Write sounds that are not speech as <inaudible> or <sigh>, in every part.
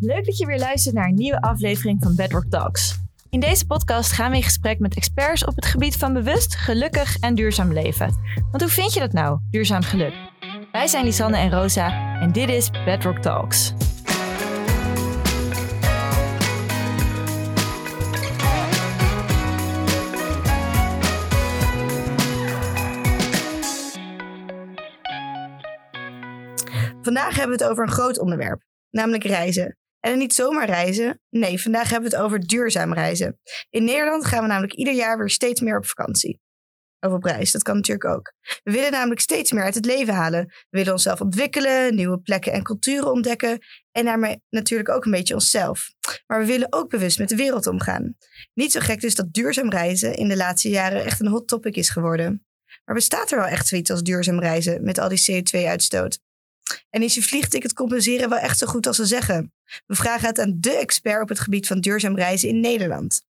Leuk dat je weer luistert naar een nieuwe aflevering van Bedrock Talks. In deze podcast gaan we in gesprek met experts op het gebied van bewust, gelukkig en duurzaam leven. Want hoe vind je dat nou, duurzaam geluk? Wij zijn Lisanne en Rosa en dit is Bedrock Talks. Vandaag hebben we het over een groot onderwerp, namelijk reizen. En niet zomaar reizen. Nee, vandaag hebben we het over duurzaam reizen. In Nederland gaan we namelijk ieder jaar weer steeds meer op vakantie. Of op reis, dat kan natuurlijk ook. We willen namelijk steeds meer uit het leven halen. We willen onszelf ontwikkelen, nieuwe plekken en culturen ontdekken. En daarmee natuurlijk ook een beetje onszelf. Maar we willen ook bewust met de wereld omgaan. Niet zo gek dus dat duurzaam reizen in de laatste jaren echt een hot topic is geworden. Maar bestaat er wel echt zoiets als duurzaam reizen met al die CO2-uitstoot? En is je vliegticket compenseren wel echt zo goed als ze zeggen? We vragen het aan de expert op het gebied van duurzaam reizen in Nederland.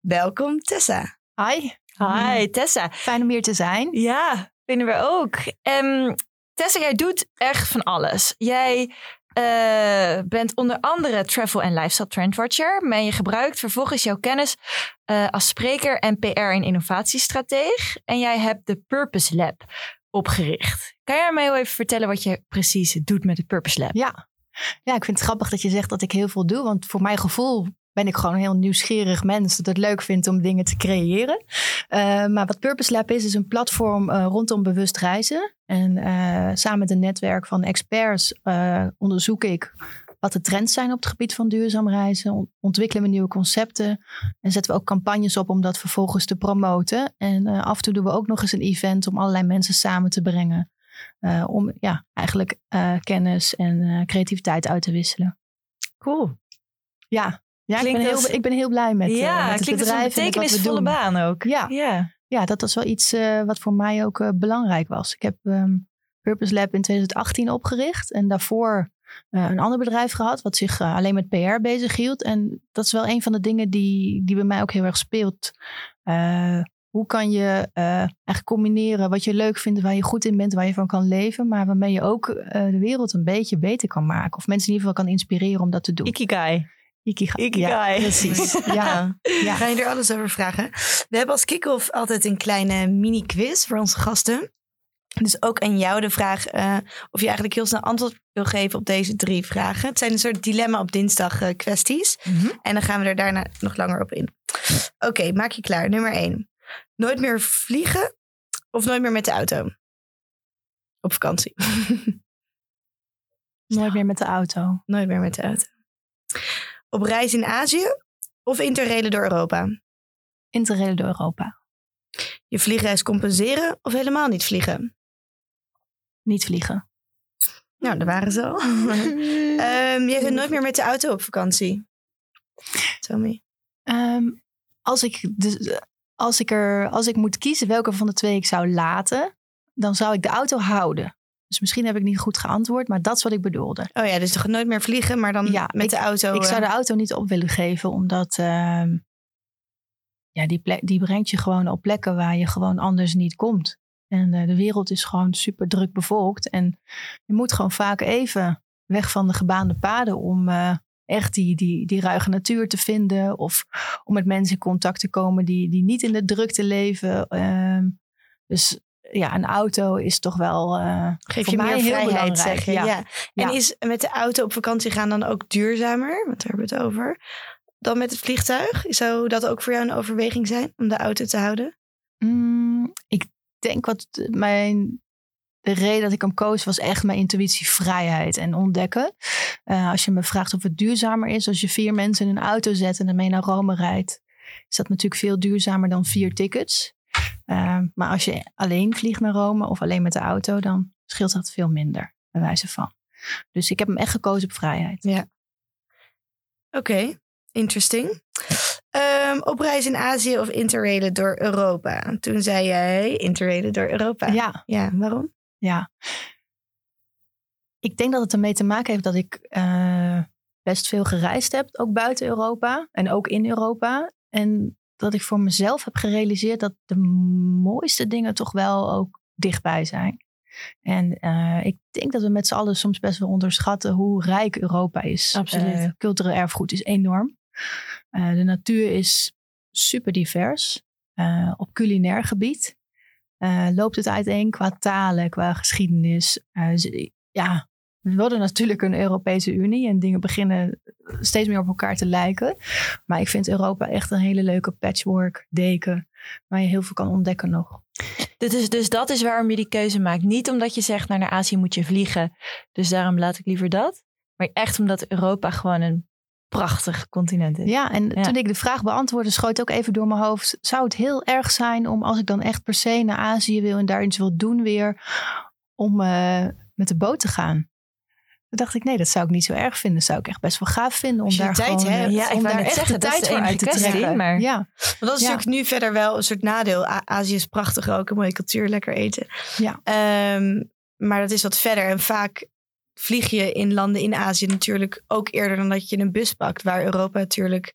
Welkom Tessa. Hi. Hi Tessa. Fijn om hier te zijn. Ja, vinden we ook. Um, Tessa, jij doet echt van alles. Jij uh, bent onder andere travel- en lifestyle trendwatcher. Maar je gebruikt vervolgens jouw kennis uh, als spreker en PR- en innovatiestratege. En jij hebt de Purpose Lab opgericht. Kan jij mij even vertellen wat je precies doet met de Purpose Lab? Ja. ja, ik vind het grappig dat je zegt dat ik heel veel doe. Want voor mijn gevoel ben ik gewoon een heel nieuwsgierig mens dat het leuk vindt om dingen te creëren. Uh, maar wat Purpose Lab is, is een platform uh, rondom bewust reizen. En uh, samen met een netwerk van experts onderzoek ik wat de trends zijn op het gebied van duurzaam reizen. Ontwikkelen we nieuwe concepten en zetten we ook campagnes op om dat vervolgens te promoten. En af en toe doen we ook nog eens een event om allerlei mensen samen te brengen. Uh, om ja, eigenlijk uh, kennis en creativiteit uit te wisselen. Cool. Ja, ja ik, ben heel, ik ben heel blij met, ja, met het klinkt bedrijf. een betekenisvolle baan ook. Ja, ja. ja dat was wel iets wat voor mij ook belangrijk was. Ik heb um, Purpose Lab in 2018 opgericht en daarvoor een ander bedrijf gehad wat zich alleen met PR bezig hield. En dat is wel een van de dingen die, die bij mij ook heel erg speelt. Hoe kan je eigenlijk combineren wat je leuk vindt, waar je goed in bent, waar je van kan leven, maar waarmee je ook de wereld een beetje beter kan maken. Of mensen in ieder geval kan inspireren om dat te doen. Ikigai. Ikigai. Ikigai. <laughs> Ja, precies. ja. ja. Ga je er alles over vragen? We hebben als kick-off altijd een kleine mini-quiz voor onze gasten. Dus ook aan jou de vraag uh, of je eigenlijk heel snel antwoord wil geven op deze drie vragen. Het zijn een soort dilemma op dinsdag uh, kwesties. Mhm. Mm -hmm. En dan gaan we er daarna nog langer op in. Oké, okay, maak je klaar. Nummer één. Nooit meer vliegen of nooit meer met de auto? Op vakantie. <laughs> nooit meer met de auto. Nooit meer met de auto. Op reis in Azië of interrailen door Europa? Interrailen door Europa. Je vliegreis compenseren of helemaal niet vliegen? Niet vliegen. Nou, daar waren ze al. um, <laughs> jij bent nooit meer met de auto op vakantie. Me. Um, als, ik dus, als, ik er, als ik moet kiezen welke van de twee ik zou laten, dan zou ik de auto houden. Dus misschien heb ik niet goed geantwoord, maar dat is wat ik bedoelde. Oh ja, dus gaat nooit meer vliegen, maar dan ja, met ik, de auto. Ik zou de auto niet op willen geven, omdat uh, ja, die, plek, die brengt je gewoon op plekken waar je gewoon anders niet komt. En uh, de wereld is gewoon super druk bevolkt. En je moet gewoon vaak even weg van de gebaande paden om uh, echt die, die, die ruige natuur te vinden. Of om met mensen in contact te komen die, die niet in de drukte leven. Uh, dus ja, een auto is toch wel. Uh, Geef je mij meer vrijheid, belangrijk. zeg je. Ja. ja. En ja. is met de auto op vakantie gaan dan ook duurzamer? Want daar hebben we het over dan met het vliegtuig? Zou dat ook voor jou een overweging zijn om de auto te houden? Mm, ik denk wat mijn. De reden dat ik hem koos was echt mijn intuïtie, vrijheid en ontdekken. Uh, als je me vraagt of het duurzamer is, als je vier mensen in een auto zet en ermee naar Rome rijdt, is dat natuurlijk veel duurzamer dan vier tickets. Uh, maar als je alleen vliegt naar Rome of alleen met de auto, dan scheelt dat veel minder, bij wijze van. Dus ik heb hem echt gekozen op vrijheid. Ja. Oké. Okay. Interesting. Um, op reis in Azië of interrailen door Europa? Toen zei jij interrailen door Europa. Ja. Ja, waarom? Ja. Ik denk dat het ermee te maken heeft dat ik uh, best veel gereisd heb, ook buiten Europa en ook in Europa. En dat ik voor mezelf heb gerealiseerd dat de mooiste dingen toch wel ook dichtbij zijn. En eh, ik denk dat we met z'n allen soms best wel onderschatten hoe rijk Europa is. Absoluut. Uh, cultureel erfgoed is enorm. Uh, de natuur is super divers. Op culinair gebied loopt het uiteen qua talen, qua geschiedenis. ja, we worden natuurlijk een Europese Unie en dingen beginnen steeds meer op elkaar te lijken. Maar ik vind Europa echt een hele leuke patchwork deken waar je heel veel kan ontdekken nog. Dus, dus dat is waarom je die keuze maakt. Niet omdat je zegt, nou, naar Azië moet je vliegen. Dus daarom laat ik liever dat. Maar echt omdat Europa gewoon een prachtig continent is. Ja, en ja. toen ik de vraag beantwoordde, schoot ook even door mijn hoofd. Zou het heel erg zijn om als ik dan echt per se naar Azië wil en daar iets wil doen weer, om uh, met de boot te gaan? Toen dacht ik, nee, dat zou ik niet zo erg vinden. Dat zou ik echt best wel gaaf vinden om daar tijd gewoon, hebt. Ja, om daar echt zeggen, de tijd voor uit te trekken. maar- ja, Want dat is Ja. natuurlijk nu verder wel een soort nadeel. A- Azië is prachtig ook, een mooie cultuur, lekker eten. Ja. Ehm, maar dat is wat verder. En vaak vlieg je in landen in Azië natuurlijk ook eerder dan dat je een bus pakt. Waar Europa natuurlijk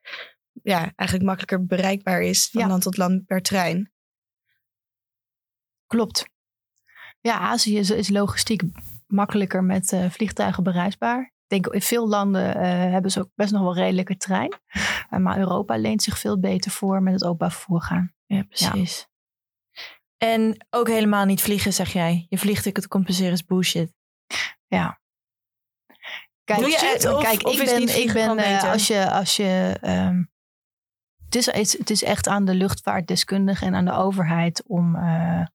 ja, eigenlijk makkelijker bereikbaar is van Ja. land tot land per trein. klopt. Ja, Azië is, is logistiek makkelijker met eh, vliegtuigen bereisbaar. Ik denk in veel landen eh, hebben ze ook best nog wel redelijke trein. Eh, maar Europa leent zich veel beter voor met het openbaar vervoer gaan. Ja, precies. En ook helemaal niet vliegen, zeg jij. Je vliegticket compenseren is bullshit. Kijk, Doe je het of- kijk of ik ben, ik ben eh, beter? als je, als je ehm, het, is, het, het is echt aan de luchtvaartdeskundigen en aan de overheid om eh,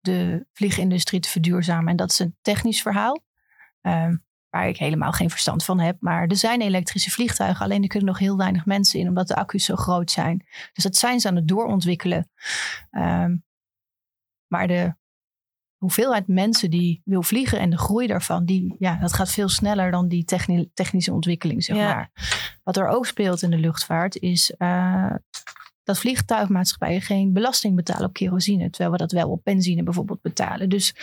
de vliegindustrie te verduurzamen. En dat is een technisch verhaal. ehm, waar ik helemaal geen verstand van heb. Maar er zijn elektrische vliegtuigen, alleen er kunnen nog heel weinig mensen in, omdat de accu's zo groot zijn. Dus dat zijn ze aan het doorontwikkelen. Ehm, maar de hoeveelheid mensen die wil vliegen en de groei daarvan, die, ja, dat gaat veel sneller dan die techni- technische ontwikkeling, zeg Ja. maar. Wat er ook speelt in de luchtvaart is eh, dat vliegtuigmaatschappijen geen belasting betalen op kerosine, terwijl we dat wel op benzine bijvoorbeeld betalen. Dus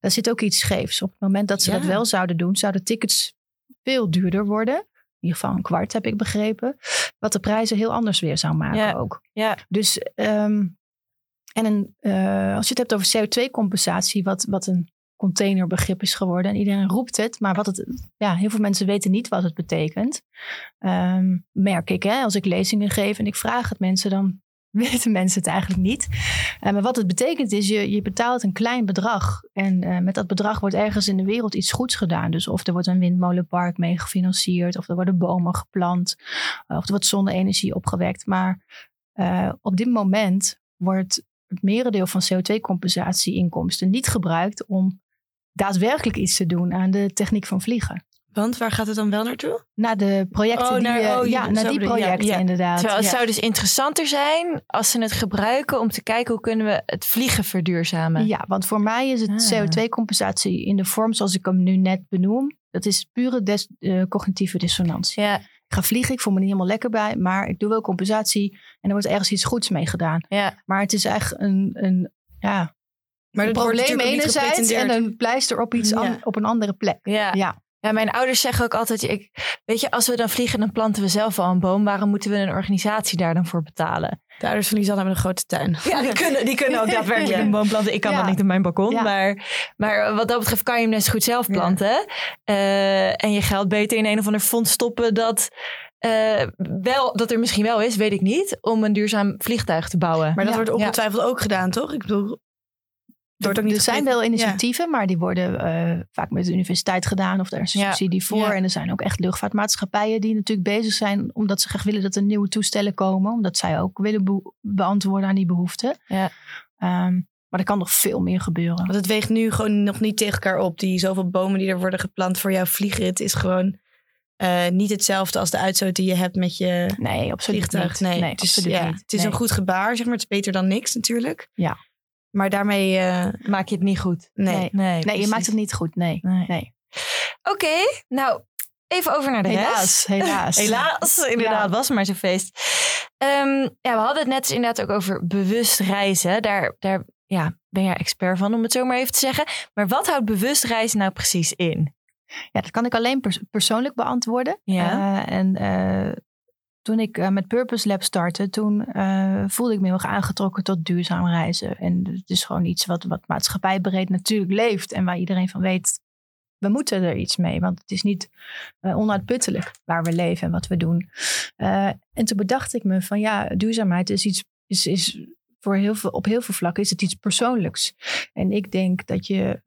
daar zit ook iets scheefs. Op het moment dat ze Ja. dat wel zouden doen, zouden tickets veel duurder worden. In ieder geval een kwart heb ik begrepen. Wat de prijzen heel anders weer zou maken Ja. ook. Ja. Dus ehm, en eh, als je het hebt over CO2-compensatie, wat, wat een containerbegrip is geworden. En iedereen roept het, maar wat het, ja, heel veel mensen weten niet wat het betekent. Ehm, merk ik, hè, als ik lezingen geef en ik vraag het mensen, dan <laughs> weten mensen het eigenlijk niet. Eh, maar wat het betekent is, je, je betaalt een klein bedrag. En eh, met dat bedrag wordt ergens in de wereld iets goeds gedaan. Dus of er wordt een windmolenpark mee gefinancierd, of er worden bomen geplant, of er wordt zonne-energie opgewekt. Maar op dit moment wordt het merendeel van CO2-compensatie-inkomsten niet gebruikt om daadwerkelijk iets te doen aan de techniek van vliegen. Want waar gaat het dan wel naartoe? Naar de projecten Oh, die, naar- oh, ja, naar die ja, projecten ja. inderdaad. Terwijl het zou dus interessanter zijn als ze het gebruiken om te kijken hoe kunnen we het vliegen verduurzamen. Ja, want voor mij is het Ah. CO2-compensatie in de vorm zoals ik hem nu net benoem. Dat is pure des- eh, cognitieve dissonantie. Ja, Ik ga vliegen, ik voel me niet helemaal lekker bij, maar ik doe wel compensatie en er wordt ergens iets goeds mee gedaan. ja. Maar het is echt een, een ja, Maar een wordt probleem enerzijds en een pleister op, iets Ja. an- op een andere plek. ja. Ja. Ja, mijn ouders zeggen ook altijd, ik, weet je, als we dan vliegen, dan planten we zelf al een boom. Waarom moeten we een organisatie daar dan voor betalen? De ouders van Lisanne hebben een grote tuin. Ja, die kunnen, die kunnen ook <laughs> daadwerkelijk Ja. een boom planten. Ik kan Ja. dat niet op mijn balkon. Ja. Maar, maar wat dat betreft kan je hem net zo goed zelf planten. Eh, en je geld beter in een of ander fonds stoppen dat, eh, wel, dat er misschien wel is, weet ik niet, om een duurzaam vliegtuig te bouwen. Maar dat wordt ongetwijfeld ook gedaan, toch? Ik bedoel, wordt ook niet er zijn wel initiatieven, maar die worden eh, vaak met de universiteit gedaan of er is een subsidie voor. En er zijn ook echt luchtvaartmaatschappijen die natuurlijk bezig zijn omdat ze graag willen dat er nieuwe toestellen komen, omdat zij ook willen be- beantwoorden aan die behoeften. Ja. Ehm, maar er kan nog veel meer gebeuren. Want het weegt nu gewoon nog niet tegen elkaar op. Die zoveel bomen die er worden geplant voor jouw vliegrit is gewoon eh, niet hetzelfde als de uitstoot die je hebt met je Nee, absoluut vliegtuig. niet. Nee, nee het is, ja, niet. het is Nee. een goed gebaar, zeg maar. Het is beter dan niks natuurlijk. Ja. Maar daarmee, eh, Maak je het niet goed. nee. Nee. Nee, Nee, je maakt het niet goed. Nee. Nee. Oké, nou, even over naar de Helaas, rest. helaas. Helaas, <laughs> inderdaad, Ja. was maar zo'n feest. Ehm, ja, we hadden het net dus inderdaad ook over bewust reizen. Daar, daar ja, ben jij expert van, om het zo maar even te zeggen. Maar wat houdt bewust reizen nou precies in? Ja, dat kan ik alleen pers- persoonlijk beantwoorden. Ja. Eh, en eh, toen ik eh, met Purpose Lab startte, toen eh, voelde ik me heel erg aangetrokken tot duurzaam reizen. En het is gewoon iets wat, wat maatschappijbreed natuurlijk leeft en waar iedereen van weet, we moeten er iets mee. Want het is niet uh, onuitputtelijk waar we leven en wat we doen. en toen bedacht ik me van ja, duurzaamheid is iets, is, is voor heel veel, op heel veel vlakken is het iets persoonlijks. En ik denk dat je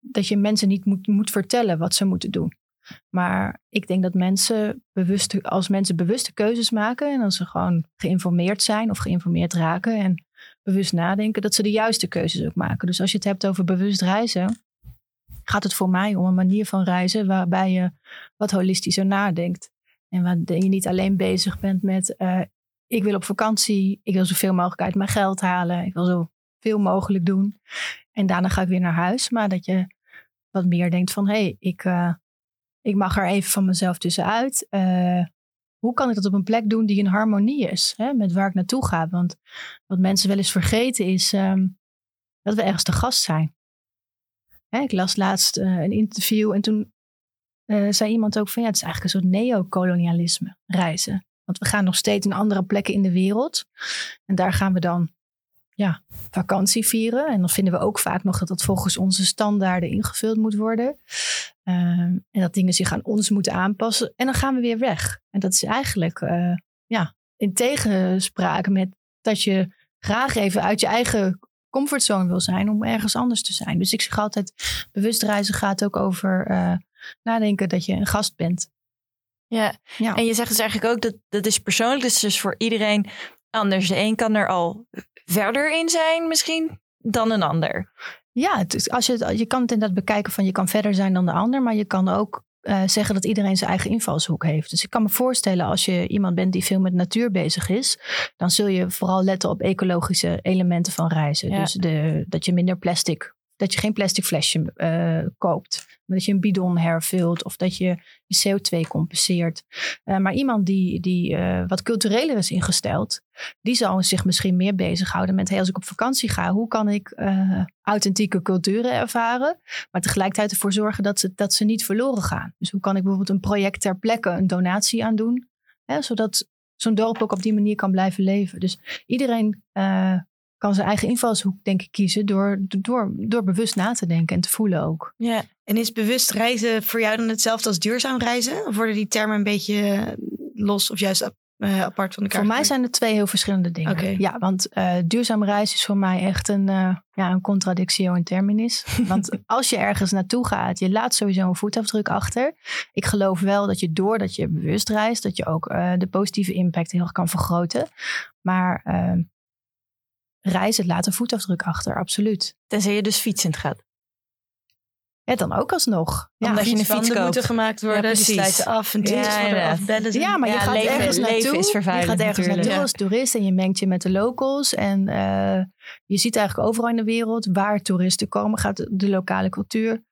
dat je mensen niet moet, moet vertellen wat ze moeten doen. Maar ik denk dat mensen bewust, als mensen bewuste keuzes maken en als ze gewoon geïnformeerd zijn of geïnformeerd raken en bewust nadenken, dat ze de juiste keuzes ook maken. Dus als je het hebt over bewust reizen, gaat het voor mij om een manier van reizen waarbij je wat holistischer nadenkt. En waar je niet alleen bezig bent met uh, ik wil op vakantie, ik wil zoveel mogelijk uit mijn geld halen, ik wil zoveel mogelijk doen. En daarna ga ik weer naar huis. Maar dat je wat meer denkt van hé, hey, ik, uh, ik mag er even van mezelf tussenuit. Uh, hoe kan ik dat op een plek doen die in harmonie is hè, met waar ik naartoe ga? Want wat mensen wel eens vergeten is um, dat we ergens te gast zijn. Hè, ik las laatst uh, een interview en toen zei iemand ook van ja, het is eigenlijk een soort neocolonialisme reizen. Want we gaan nog steeds in andere plekken in de wereld. En daar gaan we dan ja, vakantie vieren. En dan vinden we ook vaak nog dat dat volgens onze standaarden ingevuld moet worden. Ehm, en dat dingen zich aan ons moeten aanpassen. En dan gaan we weer weg. En dat is eigenlijk uh, ja, in tegenspraak met dat je graag even uit je eigen comfortzone wil zijn om ergens anders te zijn. Dus ik zeg altijd, bewust reizen gaat ook over uh, nadenken dat je een gast bent. Ja. ja, en je zegt dus eigenlijk ook dat dat is persoonlijk, dus, dus voor iedereen anders. De een kan er al verder in zijn misschien dan een ander. Ja, het, als je, je kan het inderdaad bekijken van je kan verder zijn dan de ander, maar je kan ook uh, zeggen dat iedereen zijn eigen invalshoek heeft. Dus ik kan me voorstellen als je iemand bent die veel met natuur bezig is, dan zul je vooral letten op ecologische elementen van reizen. Dus de, dat je minder plastic, dat je geen plastic flesje uh, koopt dat je een bidon hervult of dat je je CO2 compenseert. Uh, maar iemand die, die uh, wat cultureler is ingesteld, die zal zich misschien meer bezighouden met: hey, als ik op vakantie ga, hoe kan ik uh, authentieke culturen ervaren, maar tegelijkertijd ervoor zorgen dat ze, dat ze niet verloren gaan. Dus hoe kan ik bijvoorbeeld een project ter plekke een donatie aan doen, hè, zodat zo'n dorp ook op die manier kan blijven leven. Dus iedereen kan zijn eigen invalshoek, denk ik, kiezen door, door, door bewust na te denken en te voelen ook. Ja. En is bewust reizen voor jou dan hetzelfde als duurzaam reizen? Of worden die termen een beetje los of juist uh, apart van elkaar? Voor mij zijn het twee heel verschillende dingen. Okay. Ja, want uh, duurzaam reizen is voor mij echt een, uh, ja, een contradictio in terminis. <laughs> want als je ergens naartoe gaat, je laat sowieso een voetafdruk achter. Ik geloof wel dat je doordat je bewust reist, dat je ook de positieve impact heel erg kan vergroten. Maar reizen laat een voetafdruk achter, absoluut. Tenzij je dus fietsend gaat. Ja, dan ook alsnog. Ja, Omdat je een fiets koopt. moeten gemaakt worden, ja, die sluiten af en ja, worden afbellen. Ja, maar je gaat leven, ergens naartoe. Is je gaat ergens naartoe als toerist en je mengt je met de locals. En uh, je ziet eigenlijk overal in de wereld waar toeristen komen, gaat de lokale cultuur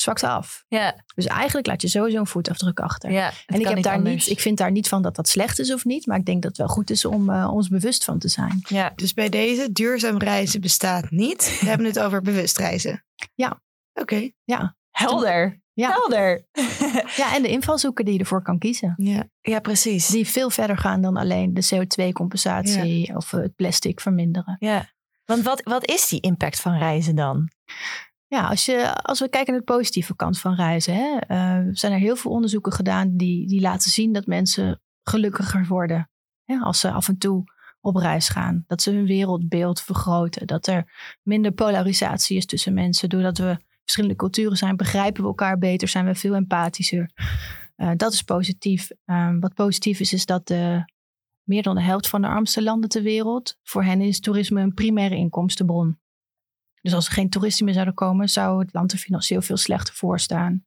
zwakt af. Ja. Dus eigenlijk laat je sowieso een voetafdruk achter. Ja, en ik, heb daar niet, ik vind daar niet van dat dat slecht is of niet. Maar ik denk dat het wel goed is om uh, ons bewust van te zijn. Ja. Dus bij deze duurzaam reizen bestaat niet. We <laughs> hebben het over bewust reizen. Ja. Oké. Ja. Helder. Ja. Helder. <laughs> ja, en de invalshoeken die je ervoor kan kiezen. Ja, ja precies. Die veel verder gaan dan alleen de CO2-compensatie of het plastic verminderen. Ja. Want wat, wat is die impact van reizen dan? Ja, als, je, als we kijken naar de positieve kant van reizen, hè, uh, zijn er heel veel onderzoeken gedaan die, die laten zien dat mensen gelukkiger worden hè, als ze af en toe op reis gaan. Dat ze hun wereldbeeld vergroten. Dat er minder polarisatie is tussen mensen. Doordat we verschillende culturen zijn, begrijpen we elkaar beter, zijn we veel empathischer. Uh, dat is positief. Uh, wat positief is, is dat de, meer dan de helft van de armste landen ter wereld, voor hen is toerisme een primaire inkomstenbron. Dus als er geen toeristen meer zouden komen, zou het land er financieel veel slechter voor staan.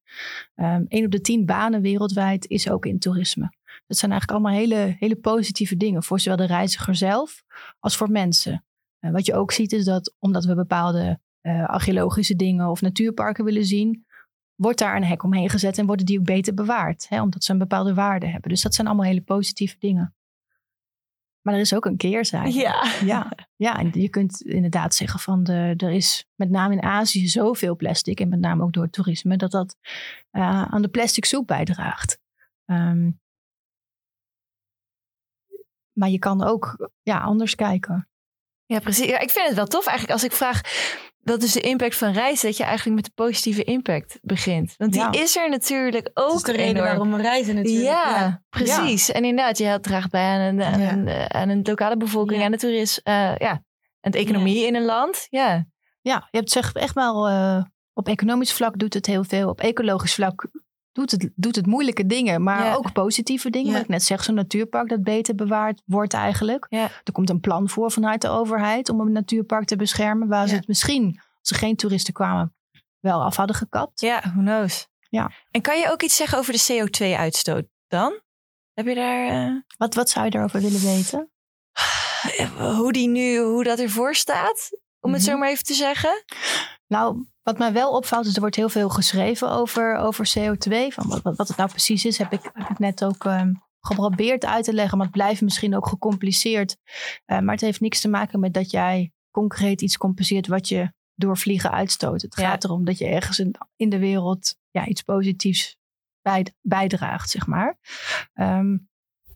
Um, een op de tien banen wereldwijd is ook in toerisme. Dat zijn eigenlijk allemaal hele, hele positieve dingen voor zowel de reiziger zelf als voor mensen. Uh, wat je ook ziet is dat omdat we bepaalde uh, archeologische dingen of natuurparken willen zien, wordt daar een hek omheen gezet en worden die ook beter bewaard. Hè, omdat ze een bepaalde waarde hebben. Dus dat zijn allemaal hele positieve dingen. Maar er is ook een keerzijde. Ja. ja. Ja, je kunt inderdaad zeggen van de, er is met name in Azië zoveel plastic. En met name ook door het toerisme. Dat dat uh, aan de plastic soep bijdraagt. Ehm, maar je kan ook ja, anders kijken. Ja, precies. Ik vind het wel tof eigenlijk als ik vraag... wat is de impact van reizen? Dat je eigenlijk met de positieve impact begint. Want die Ja. is er natuurlijk ook Dat is de reden enorm. waarom we reizen natuurlijk. Ja, precies. En inderdaad, je draagt bij aan een, aan een, eh, aan een lokale bevolking, aan de toerist, eh, ja, en de economie in een land. Ja, Ja, je hebt zeg echt wel eh, op economisch vlak doet het heel veel. Op ecologisch vlak doet het, doet het moeilijke dingen, maar Ja. ook positieve dingen. Ja. Wat ik net zeg, zo'n natuurpark dat beter bewaard wordt eigenlijk. Ja. Er komt een plan voor vanuit de overheid om een natuurpark te beschermen. Waar ze het misschien, als er geen toeristen kwamen, wel af hadden gekapt. ja, who knows. Ja. En kan je ook iets zeggen over de CO2-uitstoot dan? Heb je daar, eh, Wat, wat zou je daarover willen weten? <sighs> hoe die nu, hoe dat ervoor staat? Om het Mhm. zo maar even te zeggen. Nou, wat mij wel opvalt, is er wordt heel veel geschreven over, over CO2. Van wat, wat, het nou precies is, heb ik, heb ik net ook ehm, geprobeerd uit te leggen. Maar het blijft misschien ook gecompliceerd. Eh, maar het heeft niks te maken met dat jij concreet iets compenseert wat je door vliegen uitstoot. Het Ja. gaat erom dat je ergens in, in de wereld ja, iets positiefs bij, bijdraagt, zeg maar. Ehm,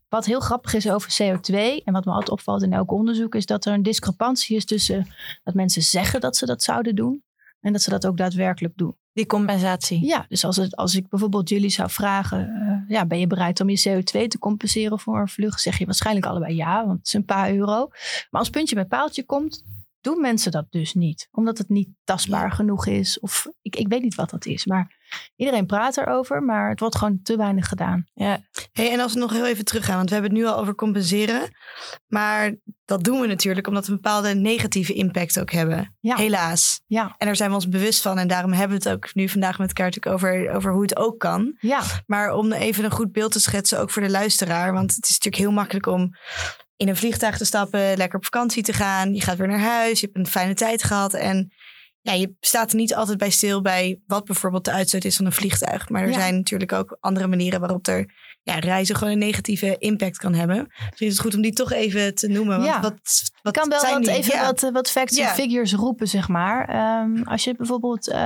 wat heel grappig is over CO2 en wat me altijd opvalt in elk onderzoek, is dat er een discrepantie is tussen dat mensen zeggen dat ze dat zouden doen en dat ze dat ook daadwerkelijk doen. Die compensatie. Ja, dus als, het, als ik bijvoorbeeld jullie zou vragen, eh, ja, ben je bereid om je CO2 te compenseren voor een vlucht? Zeg je waarschijnlijk allebei ja, want het is een paar euro. Maar als puntje bij paaltje komt, doen mensen dat dus niet. Omdat het niet tastbaar genoeg is. Of ik, ik weet niet wat dat is. Maar iedereen praat erover, maar het wordt gewoon te weinig gedaan. Ja. Hey, en als we nog heel even teruggaan, want we hebben het nu al over compenseren. Maar dat doen we natuurlijk omdat we een bepaalde negatieve impact ook hebben. Ja. Helaas. Ja, En daar zijn we ons bewust van. En daarom hebben we het ook nu vandaag met elkaar natuurlijk over, over hoe het ook kan. ja, Maar om even een goed beeld te schetsen, ook voor de luisteraar. Want het is natuurlijk heel makkelijk om in een vliegtuig te stappen, lekker op vakantie te gaan. Je gaat weer naar huis, je hebt een fijne tijd gehad. En ja, je staat er niet altijd bij stil bij wat bijvoorbeeld de uitstoot is van een vliegtuig. Maar er Ja. zijn natuurlijk ook andere manieren waarop er ja, reizen gewoon een negatieve impact kan hebben. Misschien is het goed om die toch even te noemen. Want Ja. wat, wat kan wel zijn wat, die? even Ja. wat, eh, wat facts en figures roepen, zeg maar. Ehm, als je bijvoorbeeld eh,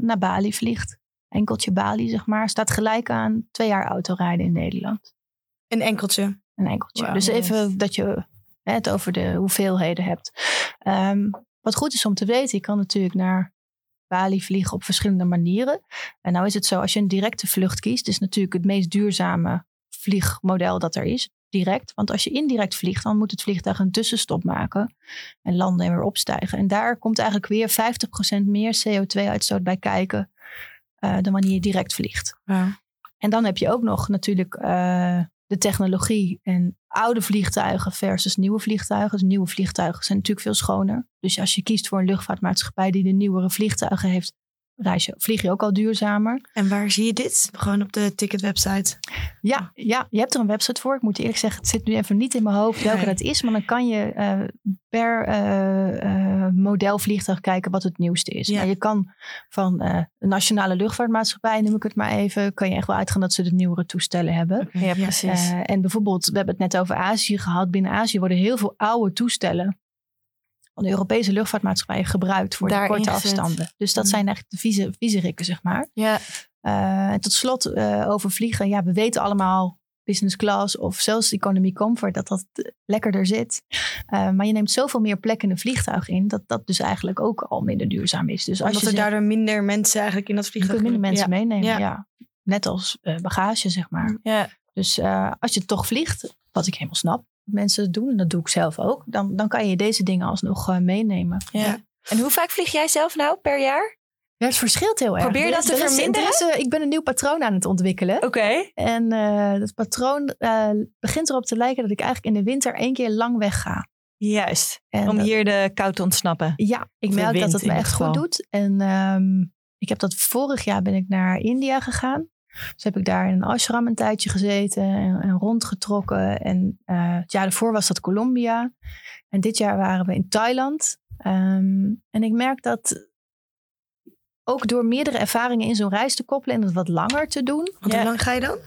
naar Bali vliegt, enkeltje Bali, zeg maar, staat gelijk aan twee jaar autorijden in Nederland. Een enkeltje. Een enkeltje. Dus even dat je het over de hoeveelheden hebt. Ehm, wat goed is om te weten, je kan natuurlijk naar Bali vliegen op verschillende manieren. En nou is het zo, als je een directe vlucht kiest, is natuurlijk het meest duurzame vliegmodel dat er is. Direct. Want als je indirect vliegt, dan moet het vliegtuig een tussenstop maken. En landen en weer opstijgen. En daar komt eigenlijk weer 50% meer CO2-uitstoot bij kijken. eh, dan wanneer je direct vliegt. En dan heb je ook nog natuurlijk eh, de technologie en oude vliegtuigen versus nieuwe vliegtuigen. Dus nieuwe vliegtuigen zijn natuurlijk veel schoner. Dus als je kiest voor een luchtvaartmaatschappij die de nieuwere vliegtuigen heeft, reis je, vlieg je ook al duurzamer. En waar zie je dit? Gewoon op de ticketwebsite. Ja, ja, je hebt er een website voor. Ik moet eerlijk zeggen, het zit nu even niet in mijn hoofd welke Nee. dat is. Maar dan kan je eh, per eh, eh, model vliegtuig kijken wat het nieuwste is. Ja. Maar je kan van een nationale luchtvaartmaatschappij, noem ik het maar even, kan je echt wel uitgaan dat ze de nieuwere toestellen hebben. Ja, precies. En bijvoorbeeld, we hebben het net over Azië gehad. Binnen Azië worden heel veel oude toestellen van de Europese luchtvaartmaatschappijen gebruikt voor de korte afstanden. Dus dat Mm. zijn eigenlijk de vieze, viezerikken, zeg maar. ja. Eh, en tot slot eh, over vliegen. Ja, we weten allemaal business class of zelfs economy comfort dat dat lekkerder zit. Eh, maar je neemt zoveel meer plek in een vliegtuig in dat dat dus eigenlijk ook al minder duurzaam is. Dus als Omdat je er zegt, daardoor minder mensen eigenlijk in dat je vliegtuig kunt minder mensen Ja. meenemen. Ja. Ja. Net als bagage, zeg maar. ja. Dus als je toch vliegt, wat ik helemaal snap, mensen doen, en dat doe ik zelf ook, dan, dan kan je deze dingen alsnog eh, meenemen. ja. En hoe vaak vlieg jij zelf nou per jaar? Ja, het verschilt heel erg. Probeer Er dat te er er verminderen? is, eh, ik ben een nieuw patroon aan het ontwikkelen. Oké. En eh, dat patroon begint erop te lijken dat ik eigenlijk in de winter één keer lang wegga. Juist. En Om dat- hier de kou te ontsnappen. ja, ik merk dat het me echt goed doet. En ehm, ik heb dat vorig jaar ben ik naar India gegaan. Dus heb ik daar in een ashram een tijdje gezeten en, en rondgetrokken. En eh, het jaar daarvoor was dat Colombia. En dit jaar waren we in Thailand. Ehm, en ik merk dat ook door meerdere ervaringen in zo'n reis te koppelen en het wat langer te doen. Want Ja. hoe lang ga je dan?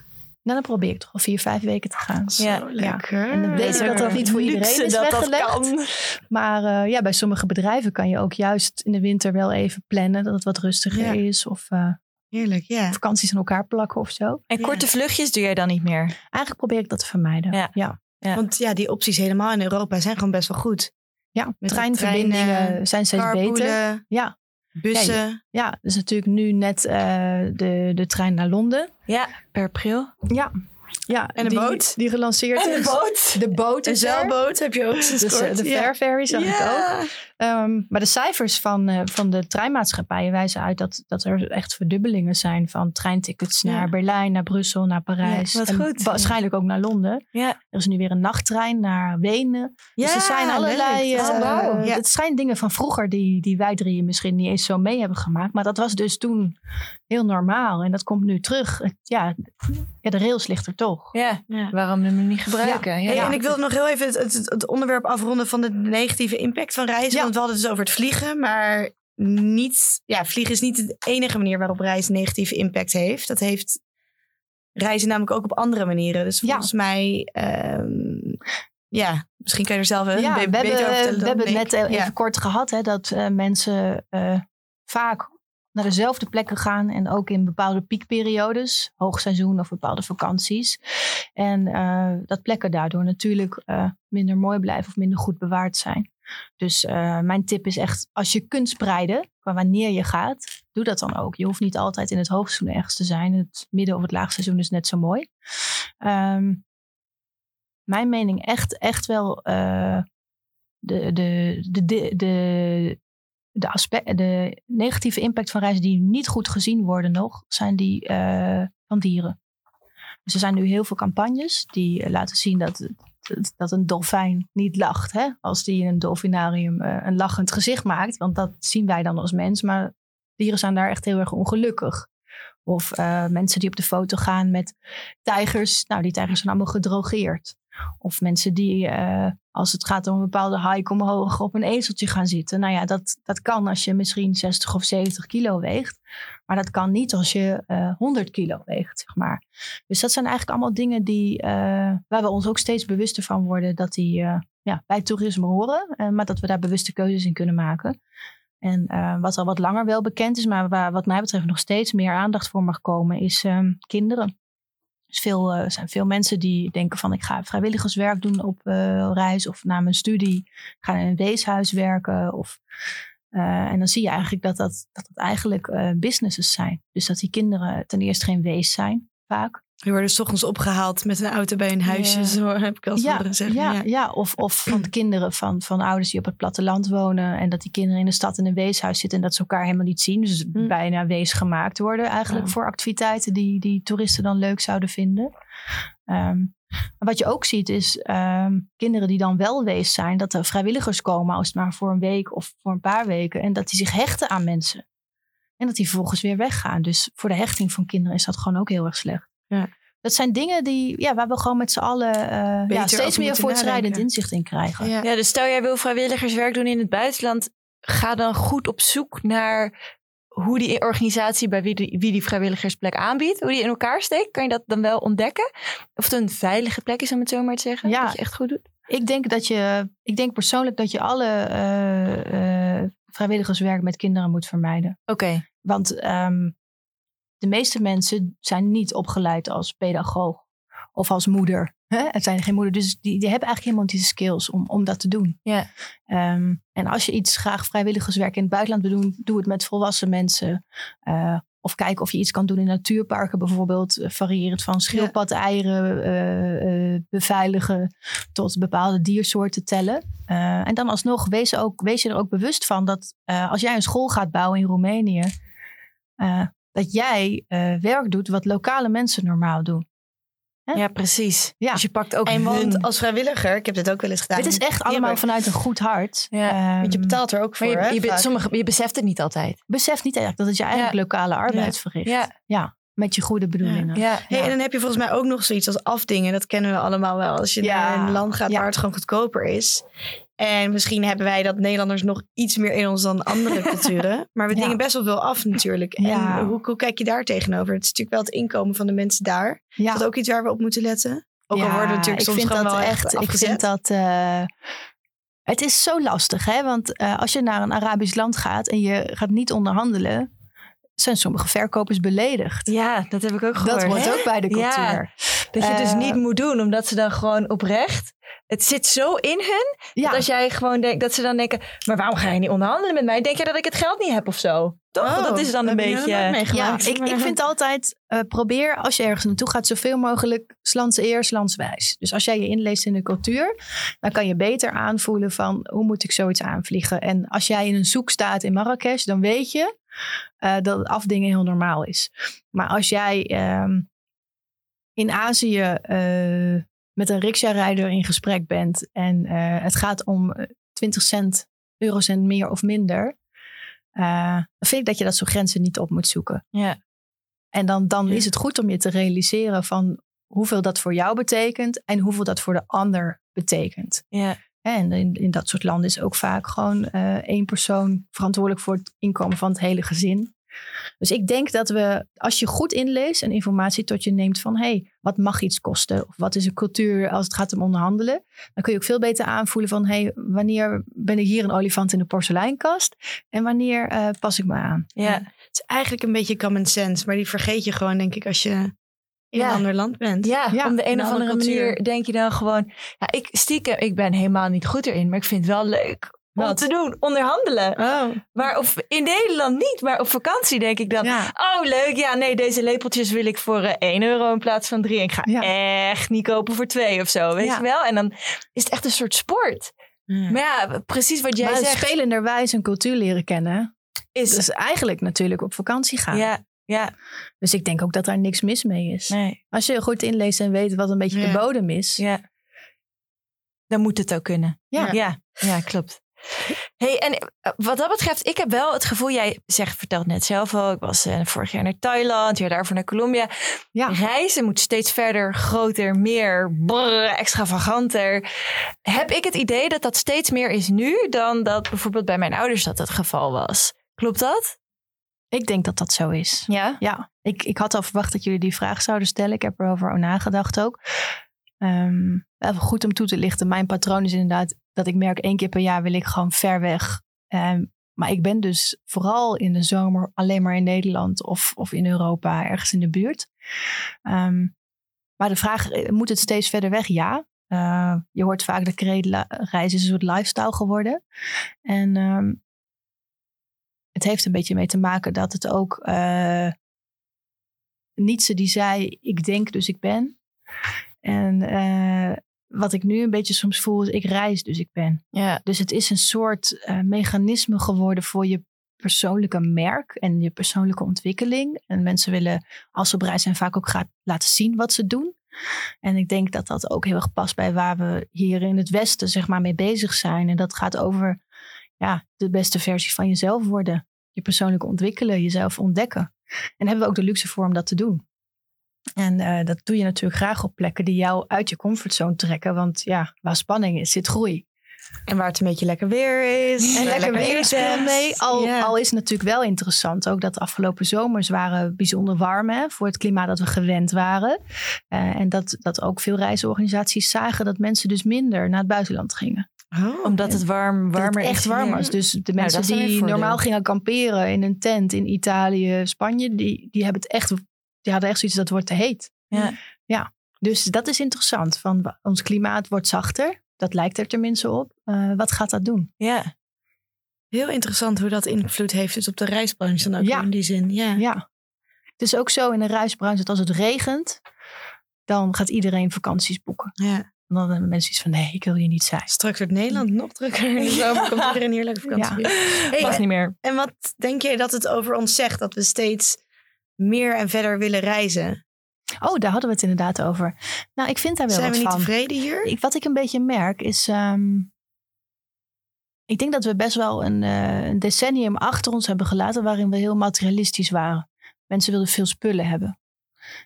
Nou, dan probeer ik toch al vier, vijf weken te gaan. Ja. Zo lekker. En dan weet ik dat dat niet voor iedereen Luxe is dat dat weggelegd. kan. Maar eh, ja, bij sommige bedrijven kan je ook juist in de winter wel even plannen dat het wat rustiger Ja. is. Of eh, Heerlijk, ja. vakanties aan elkaar plakken of zo. En Ja. korte vluchtjes doe jij dan niet meer? Eigenlijk probeer ik dat te vermijden. Ja. ja. Ja. Want ja, die opties helemaal in Europa zijn gewoon best wel goed. Ja, Met treinverbindingen treinen, zijn steeds beter. Ja, bussen. ja, dus natuurlijk nu net eh, de, de trein naar Londen. Ja, per april. Ja, ja En een die, boot. Die gelanceerd is. boot. De boot Een zeilboot heb je ook sinds Dus eh, kort. de ja. Fair Ferry zag ik ook. Ja. Ehm, maar de cijfers van, eh, van de treinmaatschappijen wijzen uit dat, dat er echt verdubbelingen zijn van treintickets Ja. naar Berlijn, naar Brussel, naar Parijs. Ja, wat en goed. waarschijnlijk ook naar Londen. Ja. Er is nu weer een nachttrein naar Wenen. dus er zijn Ja, allerlei. eh, Oh. Ja. Het zijn dingen van vroeger die, die wij drieën misschien niet eens zo mee hebben gemaakt. Maar dat was dus toen heel normaal. En dat komt nu terug. Ja, ja de rails ligt er toch. Ja, Ja. waarom hem niet gebruiken? Ja. Hey. En ik wilde nog heel even het, het, het onderwerp afronden van de negatieve impact van reizen. Ja. Want we hadden het dus over het vliegen, maar niet, ja, vliegen is niet de enige manier waarop reizen negatieve impact heeft. Dat heeft reizen namelijk ook op andere manieren. Dus Ja. volgens mij, ehm, ja, misschien kan je er zelf een Ja, be- we beter hebben, over vertellen we dan hebben het net even Ja. kort gehad. Hè, dat eh, mensen eh, vaak naar dezelfde plekken gaan. En ook in bepaalde piekperiodes. Hoogseizoen of bepaalde vakanties. En eh, dat plekken daardoor natuurlijk eh, minder mooi blijven of minder goed bewaard zijn. Dus eh, mijn tip is echt, als je kunt spreiden qua wanneer je gaat, doe dat dan ook. Je hoeft niet altijd in het hoogseizoen ergens te zijn. Het midden- of het laagseizoen is net zo mooi. Ehm, mijn mening echt, echt wel de, de, de, de, de, de, negatieve impact van reizen die niet goed gezien worden nog, zijn die eh, van dieren. Dus er zijn nu heel veel campagnes die eh, laten zien dat, dat- een dolfijn niet lacht. Hè? Als die in een dolfinarium eh, een lachend gezicht maakt. Want dat zien wij dan als mens. Maar dieren zijn daar echt heel erg ongelukkig. Of mensen die op de foto gaan met tijgers. Nou, die tijgers zijn allemaal gedrogeerd. Of mensen die, eh, als het gaat om een bepaalde hike omhoog, op een ezeltje gaan zitten. Nou ja, dat, dat kan als je misschien 60 of 70 kilo weegt. Maar dat kan niet als je eh 100 kilo weegt, zeg maar. Dus dat zijn eigenlijk allemaal dingen die, eh, waar we ons ook steeds bewuster van worden. Dat die ja, bij toerisme horen. maar dat we daar bewuste keuzes in kunnen maken. En wat al wat langer wel bekend is, maar waar wat mij betreft nog steeds meer aandacht voor mag komen, is ehm, kinderen. Dus eh, er zijn veel mensen die denken van ik ga vrijwilligerswerk doen op eh, reis of na mijn studie. Ik ga in een weeshuis werken. Of, eh, en dan zie je eigenlijk dat dat, dat, eigenlijk eh, businesses zijn. Dus dat die kinderen ten eerste geen wees zijn, vaak. Die worden 's ochtends opgehaald met een auto bij een huisje. Ja. Zo heb ik al eens ja, zeggen. ja, Ja. ja. Of, of van de kinderen van, van ouders die op het platteland wonen. En dat die kinderen in de stad in een weeshuis zitten en dat ze elkaar helemaal niet zien. Dus Hm. bijna wees gemaakt worden eigenlijk voor activiteiten die, die toeristen dan leuk zouden vinden. Maar wat je ook ziet is ehm, kinderen die dan wel wees zijn, dat er vrijwilligers komen, als het maar voor een week of voor een paar weken. En dat die zich hechten aan mensen. En dat die vervolgens weer weggaan. Dus voor de hechting van kinderen is dat gewoon ook heel erg slecht. Ja. Dat zijn dingen die, ja, waar we gewoon met z'n allen eh, ja, steeds meer voortschrijdend inzicht in krijgen. Ja. Ja, dus stel jij wil vrijwilligerswerk doen in het buitenland. Ga dan goed op zoek naar hoe die organisatie bij wie die, wie die vrijwilligersplek aanbiedt. Hoe die in elkaar steekt. Kan je dat dan wel ontdekken? Of het een veilige plek is om het zo maar te zeggen. Ja. Dat je echt goed doet. Ik denk dat je, ik denk persoonlijk dat je alle eh, eh, vrijwilligerswerk met kinderen moet vermijden. Oké. Want ehm, de meeste mensen zijn niet opgeleid als pedagoog of als moeder. Hè? Het zijn geen moeder, dus die, die hebben eigenlijk helemaal niet de skills om, om dat te doen. Ja. Ehm, en als je iets graag vrijwilligerswerk in het buitenland wil doen, doe het met volwassen mensen. Eh, of kijk of je iets kan doen in natuurparken bijvoorbeeld. eh, Variërend van schildpad-eieren eh, beveiligen tot bepaalde diersoorten tellen. En dan alsnog wees, ook, wees je er ook bewust van dat als jij een school gaat bouwen in Roemenië, dat jij eh, werk doet wat lokale mensen normaal doen. Hè? Ja, precies. Ja. Dus je pakt ook En want hun- als vrijwilliger, ik heb dit ook wel eens gedaan. Het is echt allemaal vanuit een goed hart. Ja, Ehm, Want je betaalt er ook voor, Maar je, hè, je, be- vaak. sommige, je beseft het niet altijd. besef niet eigenlijk dat het je eigenlijk lokale arbeid verricht. Ja. Ja, met je goede bedoelingen. Ja. Hey, En dan heb je volgens mij ook nog zoiets als afdingen. Dat kennen we allemaal wel. Als je Ja. naar een land gaat Ja. waar het gewoon goedkoper is. En misschien hebben wij dat Nederlanders nog iets meer in ons dan andere <laughs> culturen. Maar we Ja. dingen best wel veel af natuurlijk. En Ja. hoe, hoe kijk je daar tegenover? Het is natuurlijk wel het inkomen van de mensen daar. Ja. Is dat ook iets waar we op moeten letten? Ook al worden we natuurlijk ik soms vind gewoon dat wel echt. echt Ik afgezet. vind dat. eh, het is zo lastig, hè? Want eh, als je naar een Arabisch land gaat en je gaat niet onderhandelen, zijn sommige verkopers beledigd. Ja, dat heb ik ook gehoord. Dat hoort Hè? ook bij de Ja. cultuur. Dat je het dus Eh, niet moet doen, omdat ze dan gewoon oprecht... Het zit zo in hun, Ja, dat als jij gewoon denkt, dat ze dan denken... Maar waarom ga je niet onderhandelen met mij? Denk je dat ik het geld niet heb of zo? Toch? Oh, dat is dan een beetje... ja ik, ik vind altijd, eh, probeer als je ergens naartoe gaat, zoveel mogelijk lands eerst, landswijs. Dus als jij je inleest in de cultuur, dan kan je beter aanvoelen van hoe moet ik zoiets aanvliegen. En als jij in een zoek staat in Marrakesh, dan weet je eh, dat het afdingen heel normaal is. Maar als jij ehm, in Azië eh, met een riksja-rijder in gesprek bent en eh, het gaat om eh, 20 cent, eurocent meer of minder, eh, dan vind ik dat je dat soort grenzen niet op moet zoeken. Ja. En dan, dan Ja. is het goed om je te realiseren van hoeveel dat voor jou betekent en hoeveel dat voor de ander betekent. Ja. En in, in dat soort landen is ook vaak gewoon eh, één persoon verantwoordelijk voor het inkomen van het hele gezin. Dus ik denk dat we, als je goed inleest en informatie tot je neemt van hé, hey, wat mag iets kosten? Of wat is een cultuur als het gaat om onderhandelen? Dan kun je ook veel beter aanvoelen van hé, hey, wanneer ben ik hier een olifant in de porseleinkast? En wanneer eh, pas ik me aan? Ja. Het is eigenlijk een beetje common sense, maar die vergeet je gewoon, denk ik, als je in Ja. een ander land bent. Ja, Ja, om de een een of andere andere cultuur. manier denk je dan gewoon... Ja, ik stiekem, ik ben helemaal niet goed erin, maar ik vind het wel leuk om Wat? te doen. Onderhandelen. Oh, Maar of in Nederland niet, maar op vakantie denk ik dan... ja. Oh, leuk. Ja, nee, deze lepeltjes wil ik voor eh 1 euro in plaats van 3. Ik ga Ja. echt niet kopen voor 2 of zo, weet Ja. je wel? En dan is het echt een soort sport. Maar ja, precies wat jij maar zegt. spelenderwijs een cultuur leren kennen, is, is eigenlijk natuurlijk op vakantie gaan. ja, ja, Dus ik denk ook dat daar niks mis mee is. nee, Als je goed inleest en weet wat een beetje Ja. de bodem is. ja. Dan moet het ook kunnen. Ja. Ja, ja klopt. Hey, en eh, wat dat betreft, ik heb wel het gevoel, jij zegt, vertelt net zelf al, ik was eh, vorig jaar naar Thailand, jaar daarvoor naar Colombia. Ja. Reizen moet steeds verder, groter, meer, brrr, extravaganter. Heb ik het idee dat dat steeds meer is nu dan dat bijvoorbeeld bij mijn ouders dat het geval was? Klopt dat? Ik denk dat dat zo is. Ja. Ja, ik, ik had al verwacht dat jullie die vraag zouden stellen. Ik heb erover nagedacht ook. Ehm, even goed om toe te lichten. Mijn patroon is inderdaad dat ik merk één keer per jaar wil ik gewoon ver weg. Ehm, maar ik ben dus vooral in de zomer alleen maar in Nederland of, of in Europa, ergens in de buurt. Ehm, maar de vraag, eh, moet het steeds verder weg? Ja. Eh, je hoort vaak de kreet, la- reizen is een soort lifestyle geworden. En ehm, het heeft een beetje mee te maken dat het ook eh Nietzsche die zei, ik denk dus ik ben. En wat ik nu een beetje soms voel is, ik reis dus ik ben. Ja. Dus het is een soort eh, mechanisme geworden voor je persoonlijke merk en je persoonlijke ontwikkeling. En mensen willen, als ze op reis zijn, vaak ook graag laten zien wat ze doen. En ik denk dat dat ook heel erg past bij waar we hier in het Westen zeg maar mee bezig zijn. En dat gaat over ja, de beste versie van jezelf worden. Je persoonlijk ontwikkelen, jezelf ontdekken. En hebben we ook de luxe voor om dat te doen. En eh, dat doe je natuurlijk graag op plekken die jou uit je comfortzone trekken. Want ja, waar spanning is, zit groei. En waar het een beetje lekker weer is. En lekker weer speelt mee. Al, al is het natuurlijk wel interessant ook dat de afgelopen zomers waren bijzonder warm hè, voor het klimaat dat we gewend waren. Eh, en dat, dat ook veel reisorganisaties zagen dat mensen dus minder naar het buitenland gingen. Oh. Omdat het warm, warmer het echt is warm was. Dus de mensen is die normaal gingen kamperen in een tent in Italië, Spanje, die, die hebben het echt, die hadden echt zoiets dat wordt te heet. Ja. ja. Dus dat is interessant. Van, ons klimaat wordt zachter. Dat lijkt er tenminste op. Eh, wat gaat dat doen? Ja. Heel interessant hoe dat invloed heeft dus op de reisbranche dan ook Ja. in die zin. Ja. Ja. Het is ook zo in de reisbranche dat als het regent, dan gaat iedereen vakanties boeken. ja. En dan hebben mensen iets van, nee, ik wil hier niet zijn. Straks wordt Nederland nog drukker. In de zomer komt iedereen hier lekker vakantie. Ja. Hey, Mag niet meer. En wat denk jij dat het over ons zegt? Dat we steeds meer en verder willen reizen? Oh, daar hadden we het inderdaad over. Nou, ik vind daar wel Zijn wat we niet van. tevreden hier? Ik, wat ik een beetje merk is. ehm, ik denk dat we best wel een, eh, een decennium achter ons hebben gelaten. waarin we heel materialistisch waren. Mensen wilden veel spullen hebben.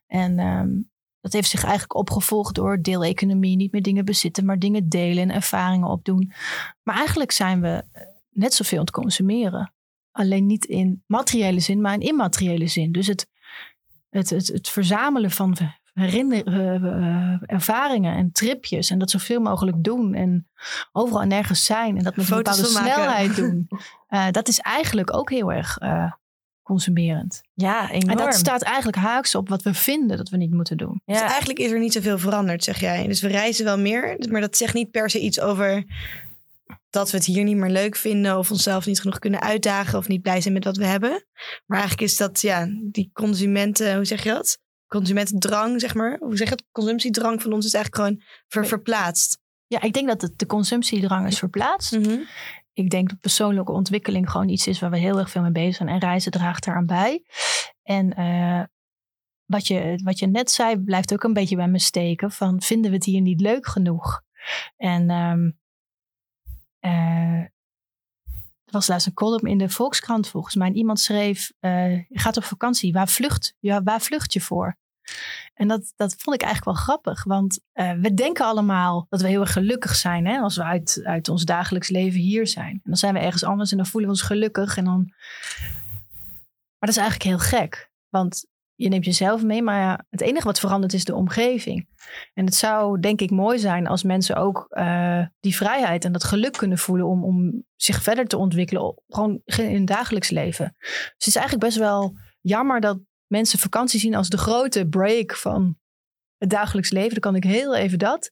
En ehm, dat heeft zich eigenlijk opgevolgd door deeleconomie. Niet meer dingen bezitten, maar dingen delen en ervaringen opdoen. Maar eigenlijk zijn we eh, net zoveel aan het consumeren. Alleen niet in materiële zin, maar in immateriële zin. Dus het, het, het, het verzamelen van herinner, eh, eh, ervaringen en tripjes. En dat zoveel mogelijk doen. En overal en nergens zijn. En dat met een bepaalde snelheid <laughs> doen. Eh, dat is eigenlijk ook heel erg eh, consumerend. Ja, enorm. En dat staat eigenlijk haaks op wat we vinden dat we niet moeten doen. Dus ja. eigenlijk is er niet zoveel veranderd, zeg jij. Dus we reizen wel meer, maar dat zegt niet per se iets over dat we het hier niet meer leuk vinden of onszelf niet genoeg kunnen uitdagen of niet blij zijn met wat we hebben. Maar eigenlijk is dat ja, die consumenten, hoe zeg je dat? Consumentendrang, zeg maar. Hoe zeg je het? Consumptiedrang van ons is eigenlijk gewoon ver, verplaatst. Ja, ik denk dat het, de consumptiedrang is verplaatst. Ik denk dat persoonlijke ontwikkeling gewoon iets is waar we heel erg veel mee bezig zijn. En reizen draagt daaraan bij. En uh, wat, je, wat je net zei, blijft ook een beetje bij me steken. Van vinden we het hier niet leuk genoeg? En um, uh, er was laatst een column in de Volkskrant volgens mij. En iemand schreef, uh, gaat op vakantie, waar vlucht, ja, waar vlucht je voor? En dat, dat vond ik eigenlijk wel grappig. Want uh, we denken allemaal dat we heel erg gelukkig zijn. Hè, als we uit, uit ons dagelijks leven hier zijn. En dan zijn we ergens anders en dan voelen we ons gelukkig. En dan... Maar dat is eigenlijk heel gek. Want je neemt jezelf mee, maar ja, het enige wat verandert is de omgeving. En het zou denk ik mooi zijn als mensen ook uh, die vrijheid en dat geluk kunnen voelen om, om zich verder te ontwikkelen, gewoon in het dagelijks leven. Dus het is eigenlijk best wel jammer dat mensen vakantie zien als de grote break van het dagelijks leven. Dan kan ik heel even dat.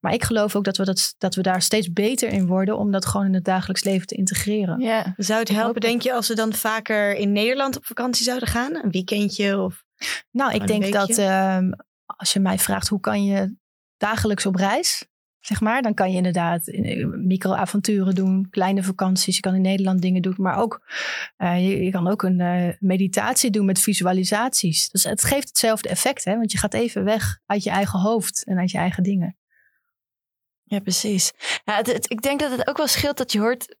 Maar ik geloof ook dat we, dat, dat we daar steeds beter in worden om dat gewoon in het dagelijks leven te integreren. Ja. Zou het helpen, denk je, als we dan vaker in Nederland op vakantie zouden gaan? Een weekendje of. Nou, ik denk dat uh, als je mij vraagt hoe kan je dagelijks op reis, zeg maar, dan kan je inderdaad micro-avonturen doen, kleine vakanties. Je kan in Nederland dingen doen, maar ook uh, je, je, kan ook een uh, meditatie doen met visualisaties. Dus het geeft hetzelfde effect, hè? want je gaat even weg uit je eigen hoofd en uit je eigen dingen. Ja, precies. Ja, het, het, ik denk dat het ook wel scheelt dat je hoort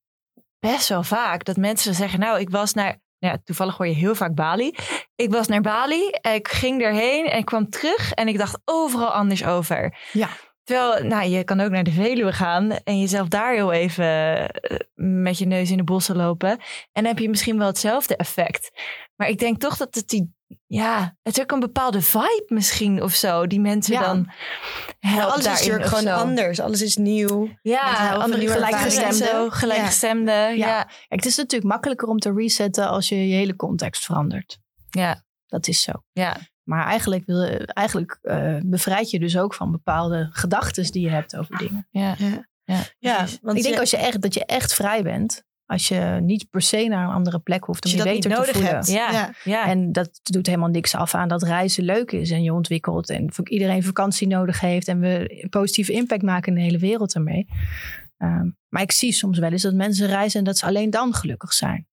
best wel vaak dat mensen zeggen, nou, ik was naar ja, toevallig hoor je heel vaak Bali. Ik was naar Bali, ik ging erheen en ik kwam terug en ik dacht overal anders over. Ja. Terwijl, nou, je kan ook naar de Veluwe gaan en jezelf daar heel even uh, met je neus in de bossen lopen. En dan heb je misschien wel hetzelfde effect. Maar ik denk toch dat het die, ja, het is ook een bepaalde vibe misschien of zo, die mensen ja. dan helpt Alles is natuurlijk gewoon zo. anders, alles is nieuw. Ja, andere gelijkgestemde. Gelijkgestemde, ja. ja. ja. Het is natuurlijk makkelijker om te resetten als je je hele context verandert. Ja. Dat is zo. Ja. Maar eigenlijk, wil, eigenlijk uh, bevrijd je dus ook van bepaalde gedachten die je hebt over dingen. Ja, ja. ja. ja want ik denk als je echt, dat je echt vrij bent. Als je niet per se naar een andere plek hoeft om je, je, dat beter niet te voelen. hebt. Ja. Ja. ja. En dat doet helemaal niks af aan dat reizen leuk is en je ontwikkelt. En iedereen vakantie nodig heeft. En we een positieve impact maken in de hele wereld ermee. Um, maar ik zie soms wel eens dat mensen reizen en dat ze alleen dan gelukkig zijn.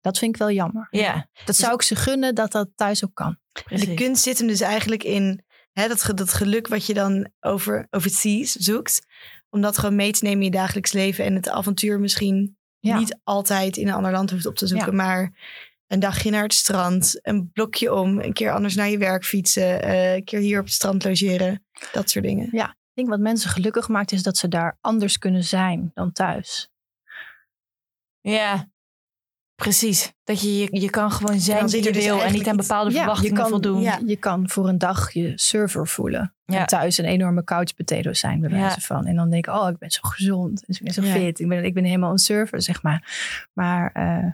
Dat vind ik wel jammer. Ja. Dat zou ik ze gunnen dat dat thuis ook kan. En de kunst zit hem dus eigenlijk in hè, dat, dat geluk wat je dan over, overseas zoekt. Om dat gewoon mee te nemen in je dagelijks leven. En het avontuur misschien Ja. niet altijd in een ander land hoeft op te zoeken. Ja. Maar een dagje naar het strand. Een blokje om. Een keer anders naar je werk fietsen. eh, een keer hier op het strand logeren. Dat soort dingen. Ik denk wat mensen gelukkig maakt is dat ze daar anders kunnen zijn dan thuis. Ja. Precies. Dat je, je, je kan gewoon zijn wie je dus wil en niet aan bepaalde Ja, verwachtingen kan- voldoen. ja. Je kan voor een dag je server voelen. Ja. En thuis een enorme couch potato zijn, bij wijze van. En dan denk ik, oh, ik ben zo gezond. Ik ben zo fit. Ik ben, ik ben helemaal een server, zeg maar. Maar eh,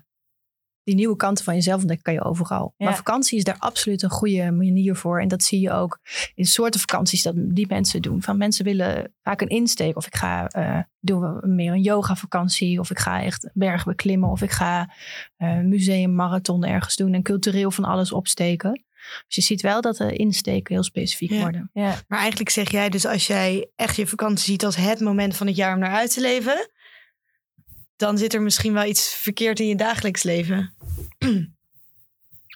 die nieuwe kanten van jezelf ontdekken kan je overal. Ja. Maar vakantie is daar absoluut een goede manier voor. En dat zie je ook in soorten vakanties dat die mensen doen. Van mensen willen vaak een insteek. Of ik ga uh, doen we meer een yoga vakantie. Of ik ga echt bergen beklimmen. Of ik ga uh, museum marathon ergens doen. En cultureel van alles opsteken. Dus je ziet wel dat de insteken heel specifiek Ja. worden. Ja. Maar eigenlijk zeg jij dus als jij echt je vakantie ziet als het moment van het jaar om naar uit te leven. Dan zit er misschien wel iets verkeerd in je dagelijks leven.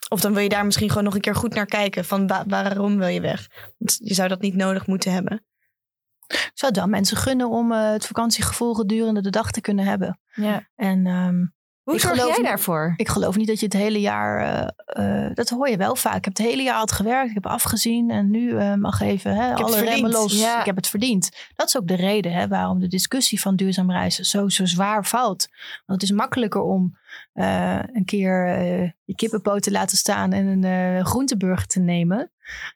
Of dan wil je daar misschien gewoon nog een keer goed naar kijken. Van wa- waarom wil je weg? Want je zou dat niet nodig moeten hebben. Ik zou het wel mensen gunnen om uh, het vakantiegevoel gedurende de dag te kunnen hebben. Ja. En um, Hoe Ik zorg geloof jij daarvoor? ik geloof niet dat je het hele jaar... uh, uh, dat hoor je wel vaak. Ik heb het hele jaar hard gewerkt. Ik heb afgezien. En nu uh, mag even hè, alle remmen los. Ja. Ik heb het verdiend. Dat is ook de reden hè, waarom de discussie van duurzaam reizen zo, zo zwaar valt. Want het is makkelijker om een keer je kippenpoot te laten staan en een groenteburger te nemen.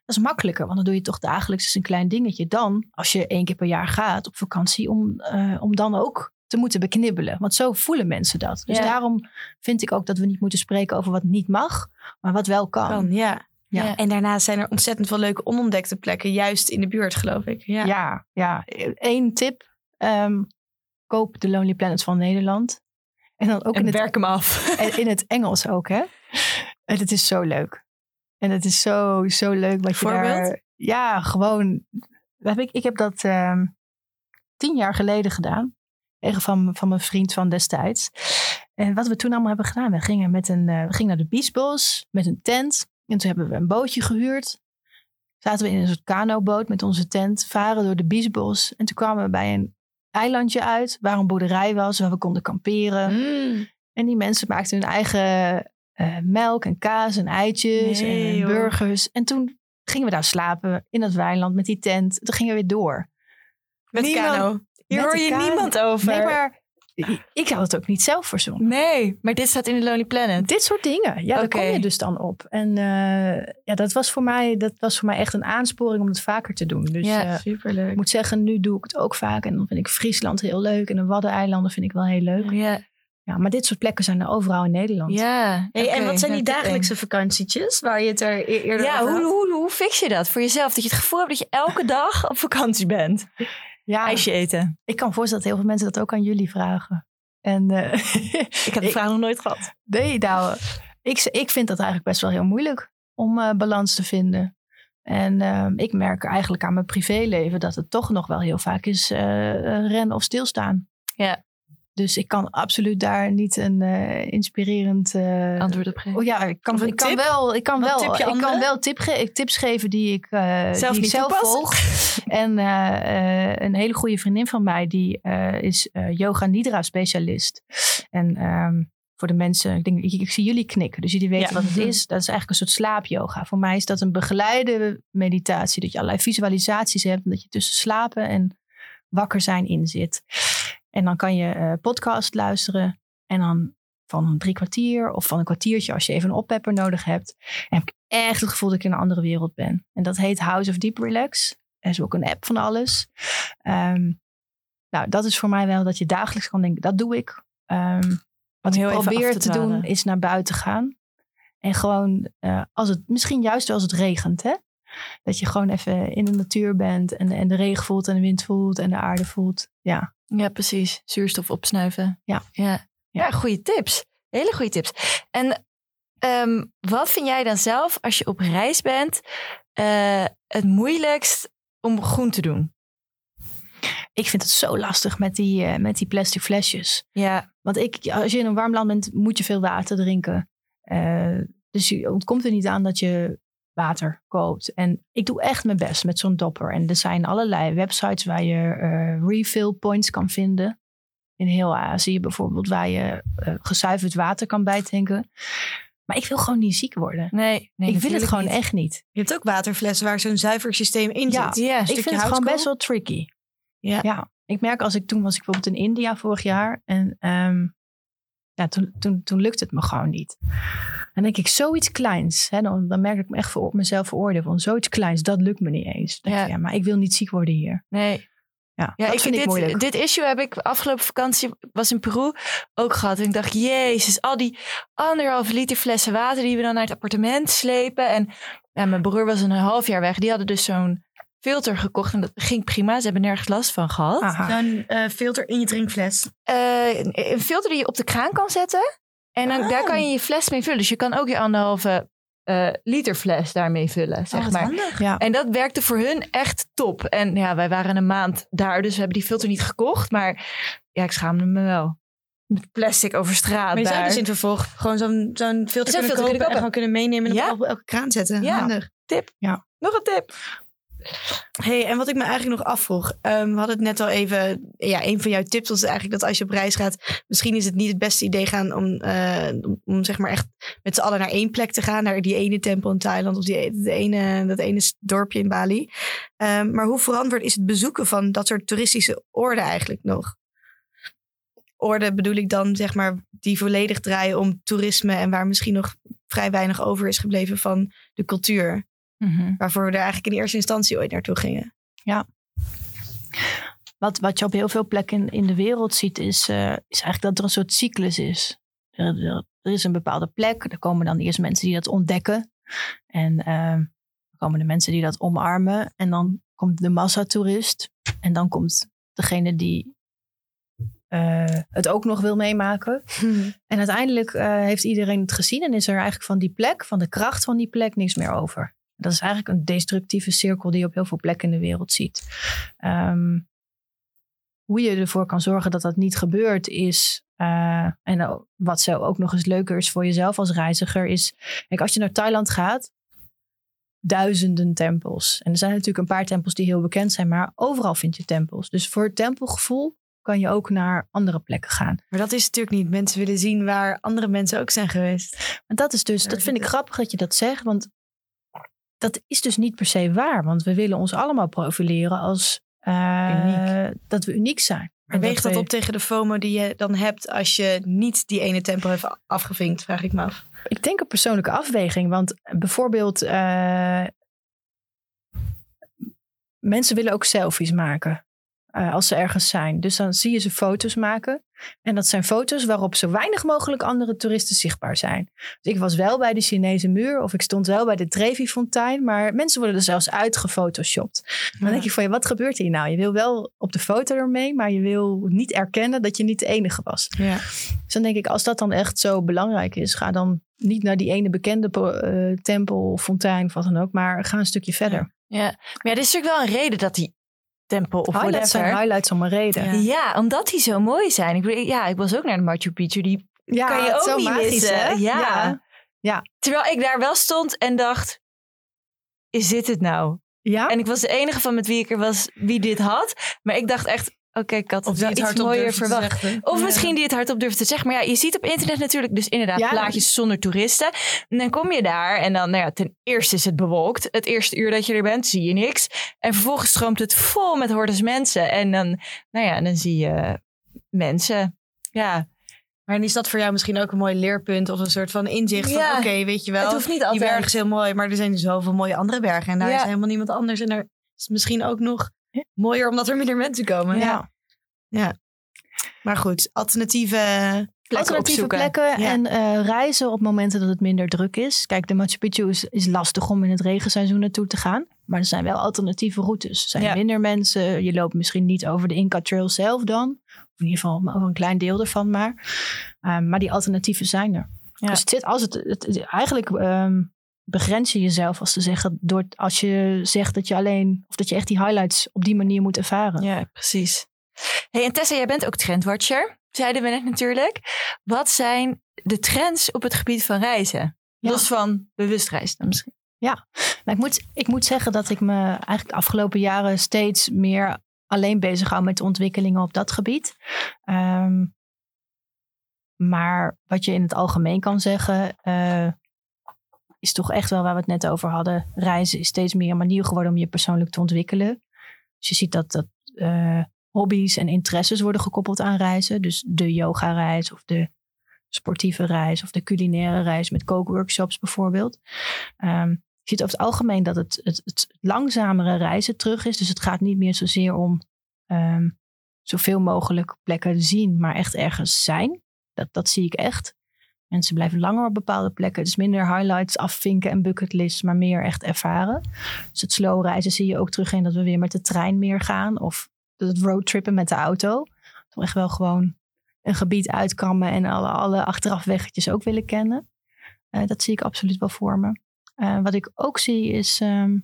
Dat is makkelijker, want dan doe je toch dagelijks eens een klein dingetje. Dan, als je één keer per jaar gaat op vakantie, om, om dan ook te moeten beknibbelen. Want zo voelen mensen dat. Dus Ja. daarom vind ik ook dat we niet moeten spreken over wat niet mag, maar wat wel kan. Kan, ja. Ja. En daarnaast zijn er ontzettend veel leuke onontdekte plekken, juist in de buurt, geloof ik. Ja. Ja, ja. Eén tip. ehm, koop de Lonely Planet van Nederland. En dan ook in En het, werk hem af. <laughs> en in het Engels ook, hè? En het is zo leuk. En het is zo, zo leuk wat je Voorbeeld? daar... Ja, gewoon... Heb ik, ik heb dat ehm, tien jaar geleden gedaan. Van, van mijn vriend van destijds. En wat we toen allemaal hebben gedaan. We gingen, met een, eh, we gingen naar de Biesbos met een tent. En toen hebben we een bootje gehuurd. Zaten we in een soort kanoboot met onze tent. Varen door de Biesbos. En toen kwamen we bij een eilandje uit. Waar een boerderij was. Waar we konden kamperen. Mm. En die mensen maakten hun eigen eh, melk en kaas en eitjes Nee, en joh. burgers. En toen gingen we daar slapen in dat weiland met die tent. Toen gingen we weer door. Met Niemand- kano. Hier hoor je niemand over. Nee, maar ik had het ook niet zelf verzonnen. Nee, maar dit staat in de Lonely Planet. Dit soort dingen. Ja, daar kom je dus dan op. En eh, ja, dat was, voor mij, dat was voor mij echt een aansporing om het vaker te doen. Dus Ja, eh, ik Superleuk. moet zeggen, nu doe ik het ook vaak. En dan vind ik Friesland heel leuk. En de Waddeneilanden vind ik wel heel leuk. Ja, Ja, maar dit soort plekken zijn er overal in Nederland. ja. Hey, en wat zijn die dagelijkse vakantietjes waar je het er e- eerder. Ja, over hoe, hoe, hoe fix je dat voor jezelf? Dat je het gevoel hebt dat je elke dag op vakantie bent. Ja, IJsje eten. ik kan me voorstellen dat heel veel mensen dat ook aan jullie vragen. En eh, <laughs> Ik heb de vraag nog nooit gehad. nee, nou, ik, ik vind dat eigenlijk best wel heel moeilijk om eh, balans te vinden. En eh, ik merk eigenlijk aan mijn privéleven dat het toch nog wel heel vaak is eh, rennen of stilstaan. Ja. Dus ik kan absoluut daar niet een eh, inspirerend eh, Antwoord op geven. Oh ja, ik kan, ik wel, ik kan Wat wel, ik kan wel tip ge- tips geven die ik eh, Zelf die ik niet zelf volg. <laughs> En eh, eh, een hele goede vriendin van mij, die eh, is eh, yoga nidra specialist. En ehm, voor de mensen, ik, denk, ik, ik zie jullie knikken, dus jullie weten Ja. wat het is. Dat is eigenlijk een soort slaapyoga. Voor mij is dat een begeleide meditatie, dat je allerlei visualisaties hebt, en dat je tussen slapen en wakker zijn in zit. En dan kan je eh, podcast luisteren en dan van een drie kwartier of van een kwartiertje als je even een oppepper nodig hebt. En heb ik echt het gevoel dat ik in een andere wereld ben. En dat heet House of Deep Relax. Er is ook een app van alles. Ehm, nou, dat is voor mij wel dat je dagelijks kan denken, dat doe ik. Ehm, wat heel ik probeer te, te doen is naar buiten gaan. En gewoon, eh, als het, misschien juist als het regent, hè? Dat je gewoon even in de natuur bent en, en de regen voelt en de wind voelt en de aarde voelt. Ja, Ja, precies. Zuurstof opsnuiven. Ja. Ja, ja goede tips. Hele goede tips. En ehm, wat vind jij dan zelf als je op reis bent eh, het moeilijkst om groen te doen? ik vind het zo lastig met die, eh, met die plastic flesjes. Ja, Want ik, als je in een warm land bent, moet je veel water drinken. Eh, dus je ontkomt er niet aan dat je water koopt. En ik doe echt mijn best met zo'n dopper. En er zijn allerlei websites waar je eh, refill points kan vinden. In heel Azië bijvoorbeeld, waar je eh, gezuiverd water kan bijtanken. Maar ik wil gewoon niet ziek worden. nee. nee ik wil het gewoon niet. echt niet. Je hebt ook waterflessen waar zo'n zuiversysteem in Ja, zit. Ja, Ik vind het gewoon best wel tricky. Ja. ja. Ik merk als ik toen was ik bijvoorbeeld in India vorig jaar. En ehm, ja, toen, toen, toen lukte het me gewoon niet. Dan denk ik, zoiets kleins. Hè, dan, dan merk ik me echt voor mezelf veroordeel. Van zoiets kleins, dat lukt me niet eens. Dan denk Ja. ik, ja, maar ik wil niet ziek worden hier. nee. Ja, Ja, ik vind ik dit, moeilijk. dit issue heb ik afgelopen vakantie, was in Peru, ook gehad. En ik dacht, jezus, al die anderhalf liter flessen water die we dan naar het appartement slepen. En ja, mijn broer was een half jaar weg. Die hadden dus zo'n filter gekocht en dat ging prima. Ze hebben nergens last van gehad. Zo'n eh, filter in je drinkfles. Eh, een een filter die je op de kraan kan zetten. En dan, Oh. daar kan je je fles mee vullen. Dus je kan ook je anderhalve eh, liter fles daarmee vullen, zeg Oh, wat maar. handig. Ja. En dat werkte voor hun echt top. En ja, wij waren een maand daar, dus we hebben die filter niet gekocht. Maar ja, ik schaamde me wel. Met plastic over straat Maar je zou daar. dus in het vervolg gewoon zo'n zo'n filter kunnen filter kopen kunnen en gewoon kunnen meenemen en Ja. op elke kraan zetten. Ja. Handig. Nog een tip. Hey, en wat ik me eigenlijk nog afvroeg. ehm, we hadden het net al even. Ja, een van jouw tips was eigenlijk dat als je op reis gaat. Misschien is het niet het beste idee gaan om, eh, om, zeg maar echt met z'n allen naar één plek te gaan. Naar die ene tempel in Thailand of die, de ene, dat ene dorpje in Bali. Ehm, maar hoe verantwoord is het bezoeken van dat soort toeristische oorden eigenlijk nog? Orde bedoel ik dan zeg maar die volledig draaien om toerisme en waar misschien nog vrij weinig over is gebleven van de cultuur. Mhm. Waarvoor we er eigenlijk in eerste instantie ooit naartoe gingen. wat, wat je op heel veel plekken in, in de wereld ziet, is, eh, is eigenlijk dat er een soort cyclus is. Er, er- er is een bepaalde plek, er komen dan eerst mensen die dat ontdekken. En eh, dan komen de mensen die dat omarmen. En dan komt de massatoerist. En dan komt degene die eh, het ook nog wil meemaken. <laughs> En uiteindelijk eh, heeft iedereen het gezien en is er eigenlijk van die plek, van de kracht van die plek, niks meer over. Dat is eigenlijk een destructieve cirkel die je op heel veel plekken in de wereld ziet. Ehm, hoe je ervoor kan zorgen dat dat niet gebeurt is. eh, en wat zo ook nog eens leuker is voor jezelf als reiziger, is. Kijk, als je naar Thailand gaat, duizenden tempels. En er zijn natuurlijk een paar tempels die heel bekend zijn, maar overal vind je tempels. Dus voor het tempelgevoel kan je ook naar andere plekken gaan. Maar dat is natuurlijk niet. Mensen willen zien waar andere mensen ook zijn geweest. En dat is dus, dat vind ik grappig dat je dat zegt, want dat is dus niet per se waar. Want we willen ons allemaal profileren als eh, dat we uniek zijn. Maar En weegt dat we- op tegen de FOMO die je dan hebt als je niet die ene tempel heeft afgevinkt, vraag ik me af. Ik denk een persoonlijke afweging. Want bijvoorbeeld, eh, mensen willen ook selfies maken eh, als ze ergens zijn. Dus dan zie je ze foto's maken. En dat zijn foto's waarop zo weinig mogelijk andere toeristen zichtbaar zijn. Dus ik was wel bij de Chinese muur of ik stond wel bij de Trevi-fontein. Maar mensen worden er zelfs uitgefotoshopt. Dan denk je van, ja, wat gebeurt hier nou? Je wil wel op de foto ermee, maar je wil niet erkennen dat je niet de enige was. Ja. Dus dan denk ik, als dat dan echt zo belangrijk is, ga dan niet naar die ene bekende eh, tempel of fontein of wat dan ook, maar ga een stukje verder. Ja. Maar ja, er is natuurlijk wel een reden dat die tempel of highlights zijn highlights om een reden. Ja. Ja. omdat die zo mooi zijn. Ik, bedoel, ja, ik was ook naar de Machu Picchu. Die Ja, kan je ook zo niet magisch, missen. Ja. Ja. Terwijl ik daar wel stond en dacht... Is dit het nou? Ja? En ik was de enige van met wie ik er was wie dit had. Maar ik dacht echt... Oké, ik had het wel iets mooier verwacht. Of misschien die het hardop durft te zeggen. Maar ja, je ziet op internet natuurlijk dus inderdaad Ja, plaatjes zonder toeristen. En dan kom je daar en dan, nou ja, ten eerste is het bewolkt. Het eerste uur dat je er bent, zie je niks. En vervolgens stroomt het vol met hordes mensen. En dan, nou ja, dan zie je mensen. Ja, Maar is dat voor jou misschien ook een mooi leerpunt of een soort van inzicht van Ja. oké, weet je wel, het hoeft niet die altijd. berg is heel mooi, maar er zijn zoveel mooie andere bergen en daar Ja. is helemaal niemand anders en daar is misschien ook nog mooier omdat er minder mensen komen. Ja. Maar goed, alternatieve plekken Alternatieve opzoeken. plekken Ja. en eh, reizen op momenten dat het minder druk is. Kijk, de Machu Picchu is, is lastig om in het regenseizoen naartoe te gaan. Maar er zijn wel alternatieve routes. Er zijn Ja. minder mensen. Je loopt misschien niet over de Inca Trail zelf dan. Of in ieder geval over een klein deel ervan maar. Ehm, maar die alternatieven zijn er. Ja. Dus het zit als het, het, het- eigenlijk ehm, begrens je jezelf als te zeggen door als je zegt dat je alleen of dat je echt die highlights op die manier moet ervaren. Ja, precies. Hey, en Tessa, jij bent ook trendwatcher, zeiden we net natuurlijk. Wat zijn de trends op het gebied van reizen? Ja. Los van bewust reizen misschien. Maar ik moet, ik moet zeggen dat ik me eigenlijk de afgelopen jaren steeds meer alleen bezig hou met ontwikkelingen op dat gebied. Ehm, maar wat je in het algemeen kan zeggen, eh, is toch echt wel waar we het net over hadden. Reizen is steeds meer een manier geworden om je persoonlijk te ontwikkelen. Dus je ziet dat, dat eh, hobby's en interesses worden gekoppeld aan reizen. Dus de yoga-reis of de sportieve reis of de culinaire reis met kookworkshops bijvoorbeeld. Ehm, je ziet over het algemeen dat het, het, het langzamere reizen terug is. Dus het gaat niet meer zozeer om ehm, zoveel mogelijk plekken zien, maar echt ergens zijn. Dat, dat zie ik echt. Mensen blijven langer op bepaalde plekken. Dus minder highlights afvinken en bucketlists, maar meer echt ervaren. Dus het slow reizen zie je ook terug in dat we weer met de trein meer gaan. Of het roadtrippen met de auto. Toch echt wel gewoon een gebied uitkammen en alle, alle achterafweggetjes ook willen kennen. Eh, dat zie ik absoluut wel voor me. Eh, wat ik ook zie is, ehm,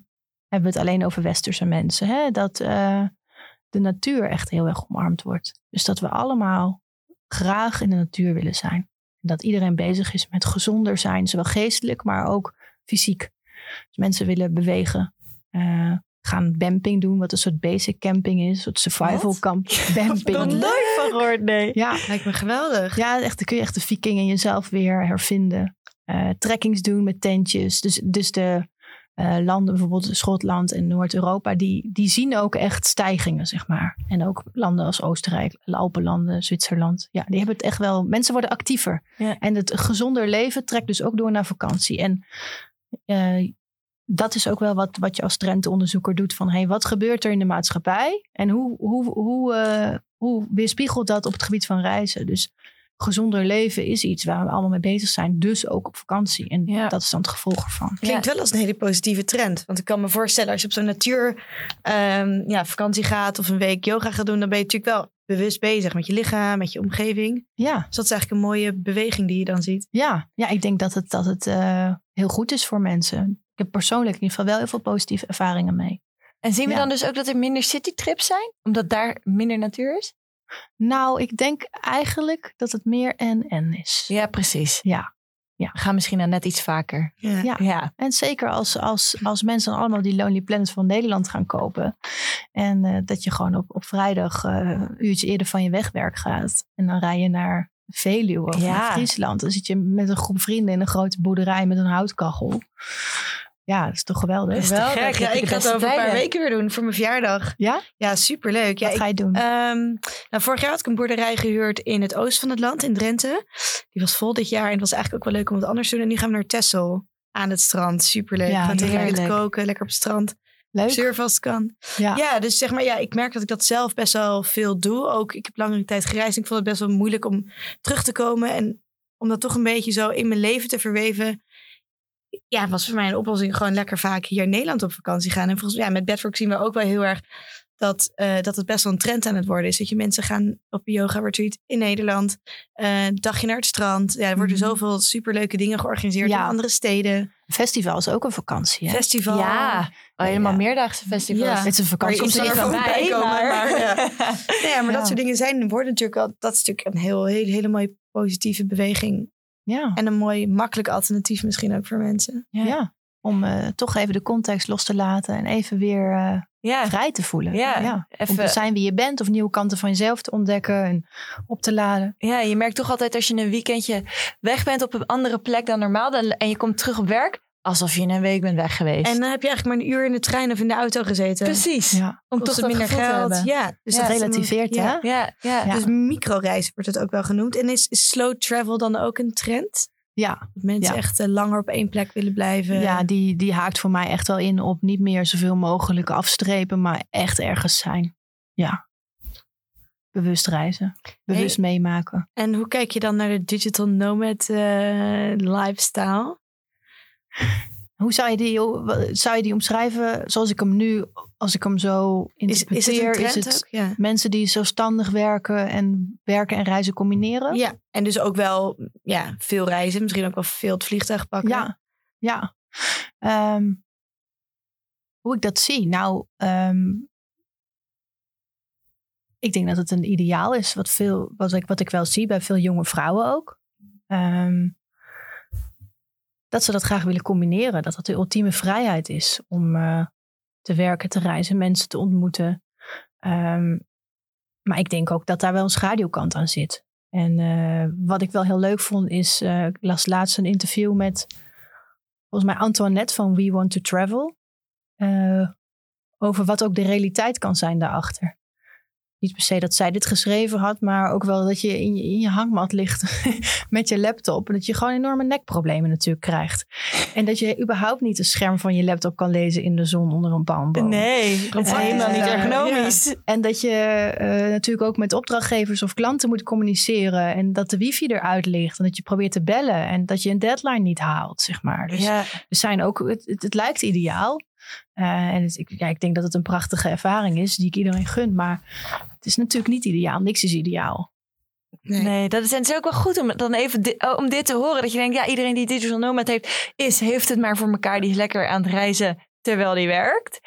hebben we het alleen over westerse mensen, hè? dat eh, de natuur echt heel erg omarmd wordt. Dus dat we allemaal graag in de natuur willen zijn. En dat iedereen bezig is met gezonder zijn, zowel geestelijk, maar ook fysiek. Dus mensen willen bewegen, eh, gaan bamping doen, wat een soort basic camping is, een soort survival Wat? camp. <laughs> Bamping. Nog nooit van gehoord, nee. Ja, Lijkt me geweldig. ja, echt, dan kun je echt de viking in jezelf weer hervinden. Eh trekkings doen met tentjes. Dus, dus de eh, landen, bijvoorbeeld Schotland en Noord-Europa, die, die zien ook echt stijgingen, zeg maar. En ook landen als Oostenrijk, Alpenlanden, Zwitserland. Ja, die hebben het echt wel. Mensen worden actiever. Ja. En het gezonder leven trekt dus ook door naar vakantie. En eh, dat is ook wel wat, wat je als trendenonderzoeker doet. Van hey, wat gebeurt er in de maatschappij? En hoe, hoe, hoe, eh, hoe weerspiegelt dat op het gebied van reizen? Dus gezonder leven is iets waar we allemaal mee bezig zijn. Dus ook op vakantie. En Ja. dat is dan het gevolg ervan. Klinkt wel als een hele positieve trend. Want ik kan me voorstellen, als je op zo'n natuur ehm, ja, vakantie gaat of een week yoga gaat doen, dan ben je natuurlijk wel bewust bezig met je lichaam, met je omgeving. Ja, Dus dat is eigenlijk een mooie beweging die je dan ziet. ja. ja ik denk dat het, dat het eh, heel goed is voor mensen. Ik heb persoonlijk in ieder geval wel heel veel positieve ervaringen mee. En zien we Ja. dan dus ook dat er minder citytrips zijn? Omdat daar minder natuur is? Nou, ik denk eigenlijk dat het meer en-en is. Ja, precies. Ja. We gaan misschien dan net iets vaker. Ja. Ja. Ja. En zeker als, als, als mensen dan allemaal die Lonely Planet van Nederland gaan kopen. En eh, dat je gewoon op, op vrijdag eh, een uurtje eerder van je wegwerk gaat. En dan rij je naar Veluwe of Ja. naar Friesland. Dan zit je met een groep vrienden in een grote boerderij met een houtkachel. Ja, dat is toch geweldig? Dat is te Geweldig. gek. Ja, ik ga het over een paar weken weer doen voor mijn verjaardag. Ja? Ja, superleuk. Ja, Wat ik, ga je doen? ehm, nou, vorig jaar had ik een boerderij gehuurd in het oosten van het land, in Drenthe. Die was vol dit jaar en het was eigenlijk ook wel leuk om het anders te doen. En nu gaan we naar Texel aan het strand. Superleuk. Ja, tegen heerlijk. koken, lekker op het strand. Leuk? Surfen als het kan. Ja. Ja, dus zeg maar, ja, ik merk dat ik dat zelf best wel veel doe. Ook, ik heb langere tijd gereisd. en Ik vond het best wel moeilijk om terug te komen. En om dat toch een beetje zo in mijn leven te verweven. Ja, was voor mij een oplossing gewoon lekker vaak hier in Nederland op vakantie gaan. En volgens mij, ja, met Bedwork zien we ook wel heel erg dat, eh, dat het best wel een trend aan het worden is. Dat je mensen gaan op een yoga retreat in Nederland. eh, een dagje naar het strand. Ja, er worden Mhm. zoveel superleuke dingen georganiseerd Ja. in andere steden. Festival is ook een vakantie. Hè? Festival. Ja, oh, helemaal Ja. meerdaagse festivals. Ja. Het is een vakantie. Van voorbij mij, komen, maar... ja. <laughs> Maar dat soort dingen zijn, worden natuurlijk wel, dat is natuurlijk een heel, heel, hele mooie positieve beweging. Ja. En een mooi makkelijk alternatief misschien ook voor mensen. Ja. Om eh, toch even de context los te laten en even weer eh, Ja, vrij te voelen. Ja, Om even- te zijn wie je bent of nieuwe kanten van jezelf te ontdekken en op te laden. ja, je merkt toch altijd als je een weekendje weg bent op een andere plek dan normaal dan, en je komt terug op werk, alsof je in een week bent weg geweest. En dan heb je eigenlijk maar een uur in de trein of in de auto gezeten. Precies. Ja. Om toch minder te geld. Ja, Dus Ja, dat relativeert, ja. hè? Ja, ja. Dus microreizen wordt het ook wel genoemd. En is, is slow travel dan ook een trend? Ja, Dat mensen Ja. echt eh, langer op één plek willen blijven. ja die, die haakt voor mij echt wel in op niet meer zoveel mogelijk afstrepen, maar echt ergens zijn. Ja. Bewust reizen, bewust meemaken. En hoe kijk je dan naar de digital nomad eh, lifestyle? Hoe zou je, die, zou je die omschrijven zoals ik hem nu, als ik hem zo interpreteer? is het een trend is het? Ja. mensen die zelfstandig werken en werken en reizen combineren? Ja, en dus ook wel ja, veel reizen. Misschien ook wel veel het vliegtuig pakken. Ja, ja. Ehm, hoe ik dat zie? Nou, ehm, ik denk dat het een ideaal is. Wat, veel, wat, ik, wat ik wel zie bij veel jonge vrouwen ook. Ehm, dat ze dat graag willen combineren. Dat dat de ultieme vrijheid is om eh, te werken, te reizen, mensen te ontmoeten. Ehm, maar ik denk ook dat daar wel een schaduwkant aan zit. En eh, wat ik wel heel leuk vond is, eh, ik las laatst een interview met volgens mij Antoinette van We Want to Travel. over wat ook de realiteit kan zijn daarachter. Niet per se dat zij dit geschreven had, maar ook wel dat je in je, in je hangmat ligt <laughs> met je laptop. En dat je gewoon enorme nekproblemen natuurlijk krijgt. En dat je überhaupt niet het scherm van je laptop kan lezen in de zon onder een palmboom. Nee, dat is Eh, helemaal niet ja. ergonomisch. En dat je eh, natuurlijk ook met opdrachtgevers of klanten moet communiceren. En dat de wifi eruit ligt. En dat je probeert te bellen. En dat je een deadline niet haalt, zeg maar. Dus Ja, er zijn ook, het, het, het lijkt ideaal. Eh, en het- ik, ja, ik denk dat het een prachtige ervaring is die ik iedereen gun. Maar het is natuurlijk niet ideaal. Niks is ideaal. Nee. nee, dat is, en het is ook wel goed om dan even di- oh, om dit te horen. Dat je denkt, ja, iedereen die digital nomad heeft, is, heeft het maar voor elkaar. Die is lekker aan het reizen terwijl die werkt.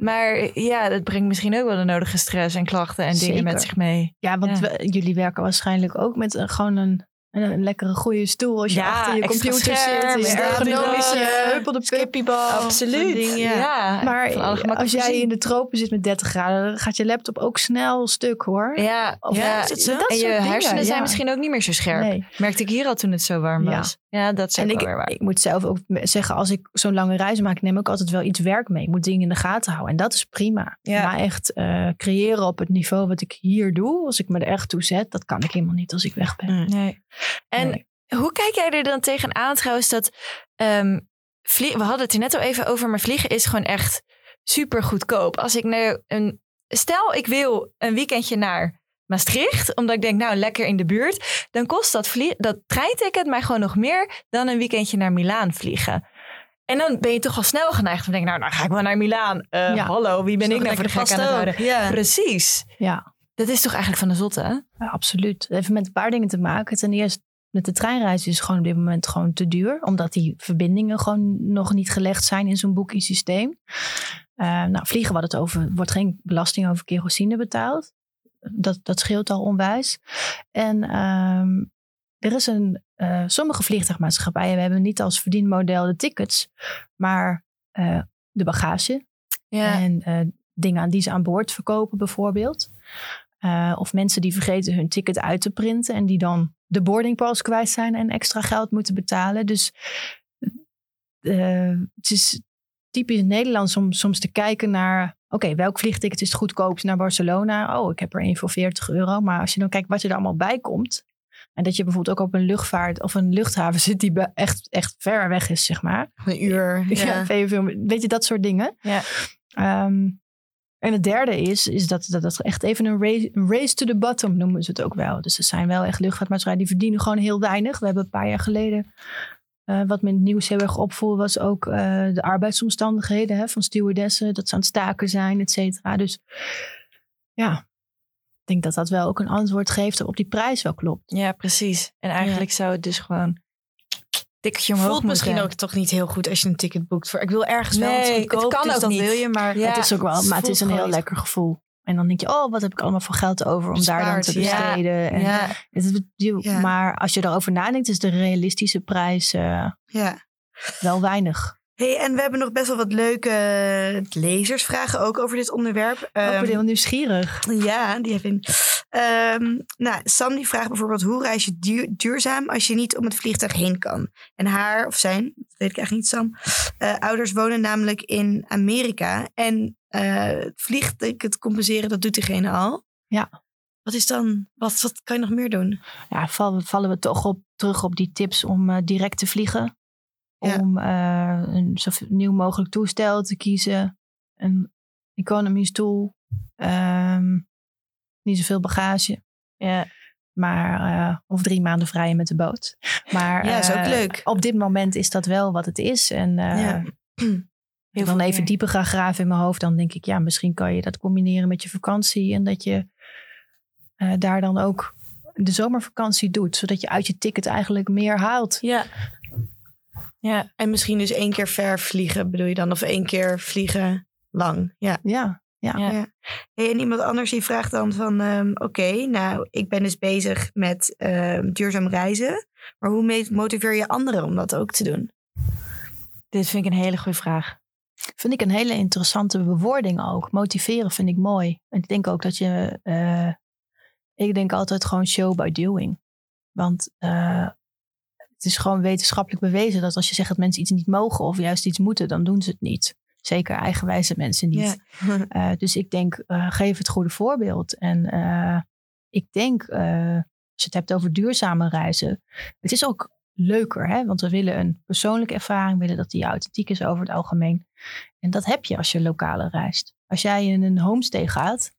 Maar ja, dat brengt misschien ook wel de nodige stress en klachten en dingen met zich mee. Ja, want Ja. we- jullie werken waarschijnlijk ook met een, gewoon een, een, een lekkere goede stoel. Als je Ja, achter je computer scherm, zit. ja, Ergonomische ja. huppel de pup. Skippybal. Absoluut. Ding, ja. Maar als jij in de tropen zit met 30 graden, dan gaat je laptop ook snel stuk hoor. Ja, Of- ja. Dat en je dingen, hersenen zijn ja. misschien ook niet meer zo scherp. Nee. Merkte ik hier al toen het zo warm was. Ja, dat is En ik, waar. ik moet zelf ook zeggen, als ik zo'n lange reis maak, neem ik altijd wel iets werk mee. Ik moet dingen in de gaten houden. En dat is prima. Maar echt eh, creëren op het niveau wat ik hier doe, als ik me er echt toe zet, dat kan ik helemaal niet als ik weg ben. Nee. En Nee. hoe kijk jij er dan tegenaan trouwens dat ehm, vlie- we hadden het er net al even over, maar vliegen is gewoon echt super goedkoop. Als ik nou een, stel ik wil een weekendje naar Maastricht, omdat ik denk, nou lekker in de buurt, dan kost dat, vlie- dat treinticket mij gewoon nog meer dan een weekendje naar Milaan vliegen. En dan ben je toch al snel geneigd om te denken, nou, dan ga ik wel naar Milaan. Eh, Ja. Hallo, wie ben ik nou voor de gek aan het houden? Precies. Ja, Dat is toch eigenlijk van de zotte, hè? ja, absoluut. Het heeft met een paar dingen te maken. Ten eerste, met de treinreis is gewoon op dit moment gewoon te duur. Omdat die verbindingen gewoon nog niet gelegd zijn in zo'n booking systeem. Eh, nou, vliegen wat het over, wordt geen belasting over kerosine betaald. Dat, dat scheelt al onwijs. En ehm, er is een, eh, sommige vliegtuigmaatschappijen hebben niet als verdienmodel de tickets, maar eh, de bagage. En eh, dingen aan die ze aan boord verkopen bijvoorbeeld. Eh, of mensen die vergeten hun ticket uit te printen en die dan de boardingpass kwijt zijn en extra geld moeten betalen. Dus eh, het is typisch Nederlands om soms te kijken naar, oké, welk vliegticket is het goedkoopst naar Barcelona? Oh, ik heb er één voor 40 euro. Maar als je dan kijkt wat er allemaal bij komt. En dat je bijvoorbeeld ook op een luchtvaart of een luchthaven zit die echt, echt ver weg is, zeg maar. Een uur. Ja, Ja. veel, veel, weet je, dat soort dingen. Ja. Ehm, en het derde is, is dat, dat dat echt even een race, een race to the bottom noemen ze het ook wel. Dus er zijn wel echt luchtvaartmaatschappijen die verdienen gewoon heel weinig. We hebben een paar jaar geleden, eh, wat me in het nieuws heel erg opviel, was ook eh, de arbeidsomstandigheden hè, van stewardessen. Dat ze aan het staken zijn, et cetera. Dus ja, ik denk dat dat wel ook een antwoord geeft op die prijs wel klopt. Ja, precies. En eigenlijk zou het dus gewoon tikketje omhoog Voelt misschien ook toch niet heel goed als je een ticket boekt. Voor, ik wil ergens wel iets het kan dus ook dat niet. wil je. Maar Ja, het is ook wel, het maar het is een heel lekker gevoel. En dan denk je, oh, wat heb ik allemaal voor geld over om daar dan te ja. besteden. En Ja, het. Maar als je erover nadenkt, is de realistische prijs eh, ja. wel weinig. Hey, en we hebben nog best wel wat leuke lezersvragen ook over dit onderwerp. ik Ehm, ben heel nieuwsgierig. Ja, die heb ik. Ehm, nou, Sam die vraagt bijvoorbeeld hoe reis je duur- duurzaam als je niet om het vliegtuig heen kan. En haar of zijn, dat weet ik eigenlijk niet Sam, eh, ouders wonen namelijk in Amerika. En eh het vliegticket compenseren, dat doet diegene al. Ja. Wat is dan, wat, wat kan je nog meer doen? Ja, vallen, vallen we toch op, terug op die tips om eh, direct te vliegen. Ja. Om eh, een zo nieuw mogelijk toestel te kiezen. Een economy stoel. Ehm, niet zoveel bagage. ja. Maar, eh, of drie maanden vrijen met de boot. Maar Ja, is ook eh, leuk. op dit moment is dat wel wat het is. En Ja. <clears throat> ik dan even dieper ga graven in mijn hoofd, dan denk ik, ja, misschien kan je dat combineren met je vakantie. En dat je daar dan ook de zomervakantie doet. Zodat je uit je ticket eigenlijk meer haalt. Ja. Ja, En misschien dus één keer ver vliegen bedoel je dan? Of één keer vliegen lang? Ja. Ja, ja. Ja. Hey, en iemand anders die vraagt dan van... ehm, Oké, nou, ik ben dus bezig met ehm, duurzaam reizen. Maar hoe motiveer je anderen om dat ook te doen? dit vind ik een hele goede vraag. Vind ik een hele interessante bewoording ook. Motiveren vind ik mooi. En ik denk ook dat je... eh, ik denk altijd gewoon show by doing. Want eh, het is gewoon wetenschappelijk bewezen dat als je zegt dat mensen iets niet mogen of juist iets moeten, dan doen ze het niet. Zeker eigenwijze mensen niet. <laughs> Eh, dus ik denk, eh, geef het goede voorbeeld. En eh, ik denk, als je het hebt over duurzame reizen, het is ook leuker, hè? want we willen een persoonlijke ervaring, willen dat die authentiek is over het algemeen. En dat heb je als je lokale reist. Als jij in een homestay gaat,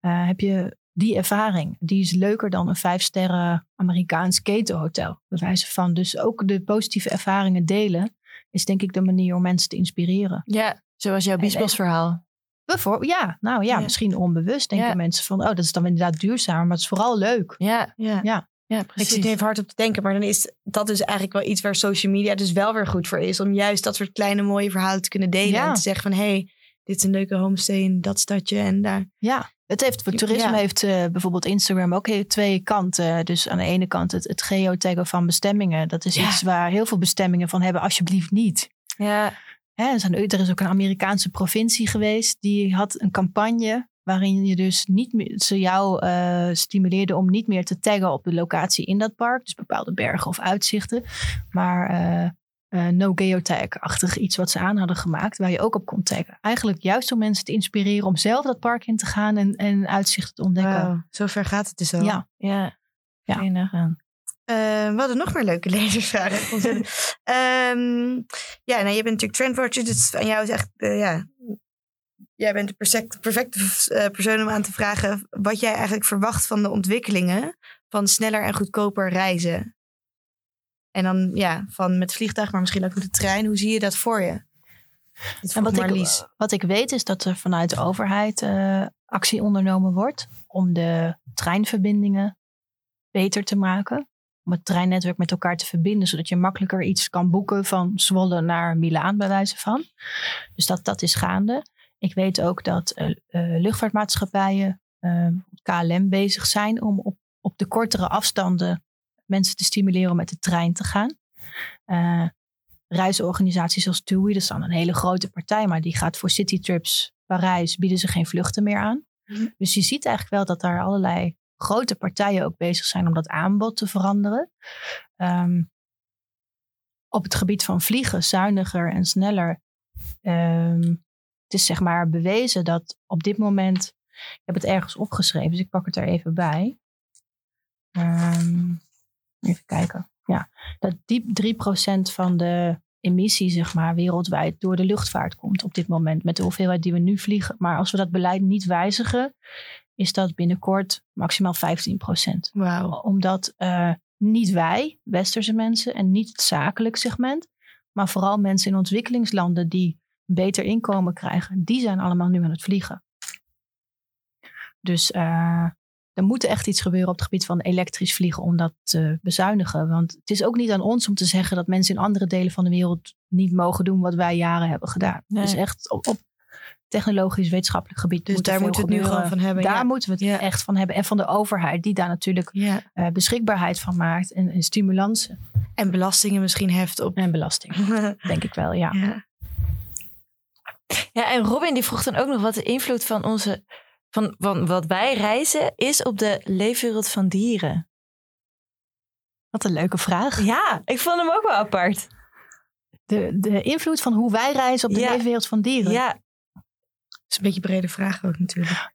heb je die ervaring. Die is leuker dan een vijf sterren Amerikaans ketenhotel. Bij wijze van. Dus ook de positieve ervaringen delen is denk ik de manier om mensen te inspireren. Ja, zoals jouw En- Biesbos verhaal. Bijvoorbeeld, ja, nou ja, Ja. misschien onbewust denken Ja. mensen van, oh, dat is dan inderdaad duurzamer, maar het is vooral leuk. Ja, Ja. Ja. ja Ik precies. zit nu even hard op te denken, maar dan is dat dus eigenlijk wel iets waar social media dus wel weer goed voor is. Om juist dat soort kleine mooie verhalen te kunnen delen. Ja. En te zeggen van, hé, hey, dit is een leuke homestay in dat stadje en daar. Ja, het heeft, voor toerisme Ja. heeft eh, bijvoorbeeld Instagram ook heel- twee kanten. Dus aan de ene kant het, het geotaggen van bestemmingen. Dat is Ja. iets waar heel veel bestemmingen van hebben, alsjeblieft niet. Ja, Hè, er, zijn, er is ook een Amerikaanse provincie geweest. Die had een campagne waarin je dus niet meer, ze jou eh stimuleerde om niet meer te taggen op de locatie in dat park. Dus bepaalde bergen of uitzichten. Maar eh, eh, no geotag-achtig iets wat ze aan hadden gemaakt. Waar je ook op kon taggen. Eigenlijk juist om mensen te inspireren om zelf dat park in te gaan en, en uitzichten te ontdekken. Zo ver gaat het dus al. Ja, ja. Ja. Nagaan. Eh, we hadden nog meer leuke <laughs> lezersvragen. Ehm, ja, nou, je bent natuurlijk trendwatcher. Dus aan jou is echt, eh, ja... Jij bent de perfecte, perfecte persoon om aan te vragen... wat jij eigenlijk verwacht van de ontwikkelingen... van sneller en goedkoper reizen. En dan, ja, van met vliegtuig, maar misschien ook met de trein. Hoe zie je dat voor je? En wat ik, wat ik weet is dat er vanuit de overheid eh, actie ondernomen wordt om de treinverbindingen beter te maken. Om het treinnetwerk met elkaar te verbinden, zodat je makkelijker iets kan boeken van Zwolle naar Milaan, bij wijze van. Dus dat, dat is gaande. Ik weet ook dat eh, eh, luchtvaartmaatschappijen, KLM, bezig zijn om op, op de kortere afstanden mensen te stimuleren om met de trein te gaan. Eh, reisorganisaties als TUI, dat is dan een hele grote partij, maar die gaat voor citytrips Parijs, bieden ze geen vluchten meer aan. Mhm. Dus je ziet eigenlijk wel dat daar allerlei grote partijen ook bezig zijn om dat aanbod te veranderen. Ehm, op het gebied van vliegen, zuiniger en sneller. Ehm, het is zeg maar bewezen dat op dit moment, ik heb het ergens opgeschreven, dus ik pak het er even bij. Ehm, even kijken. Ja, dat diep 3% van de emissie, zeg maar, wereldwijd door de luchtvaart komt op dit moment. Met de hoeveelheid die we nu vliegen. Maar als we dat beleid niet wijzigen, is dat binnenkort maximaal 15%. Wauw. Omdat eh, niet wij, westerse mensen, en niet het zakelijk segment, maar vooral mensen in ontwikkelingslanden die beter inkomen krijgen, die zijn allemaal nu aan het vliegen. Dus eh, er moet echt iets gebeuren op het gebied van elektrisch vliegen om dat te bezuinigen. Want het is ook niet aan ons om te zeggen dat mensen in andere delen van de wereld niet mogen doen wat wij jaren hebben gedaan. Nee. Dus echt op, op technologisch wetenschappelijk gebied. Dus moet daar moeten we het nu gewoon van hebben. Daar ja. moeten we het Ja. echt van hebben. En van de overheid, die daar natuurlijk Ja. eh, beschikbaarheid van maakt. En, en stimulansen. En belastingen misschien heft op. En belasting, <laughs> denk ik wel, ja. Ja. Ja, en Robin die vroeg dan ook nog wat de invloed van onze van, van wat wij reizen is op de leefwereld van dieren. Wat een leuke vraag. Ja, ik vond hem ook wel apart. De, de invloed van hoe wij reizen op de Ja. leefwereld van dieren. Ja, Dat is een beetje een brede vraag ook natuurlijk.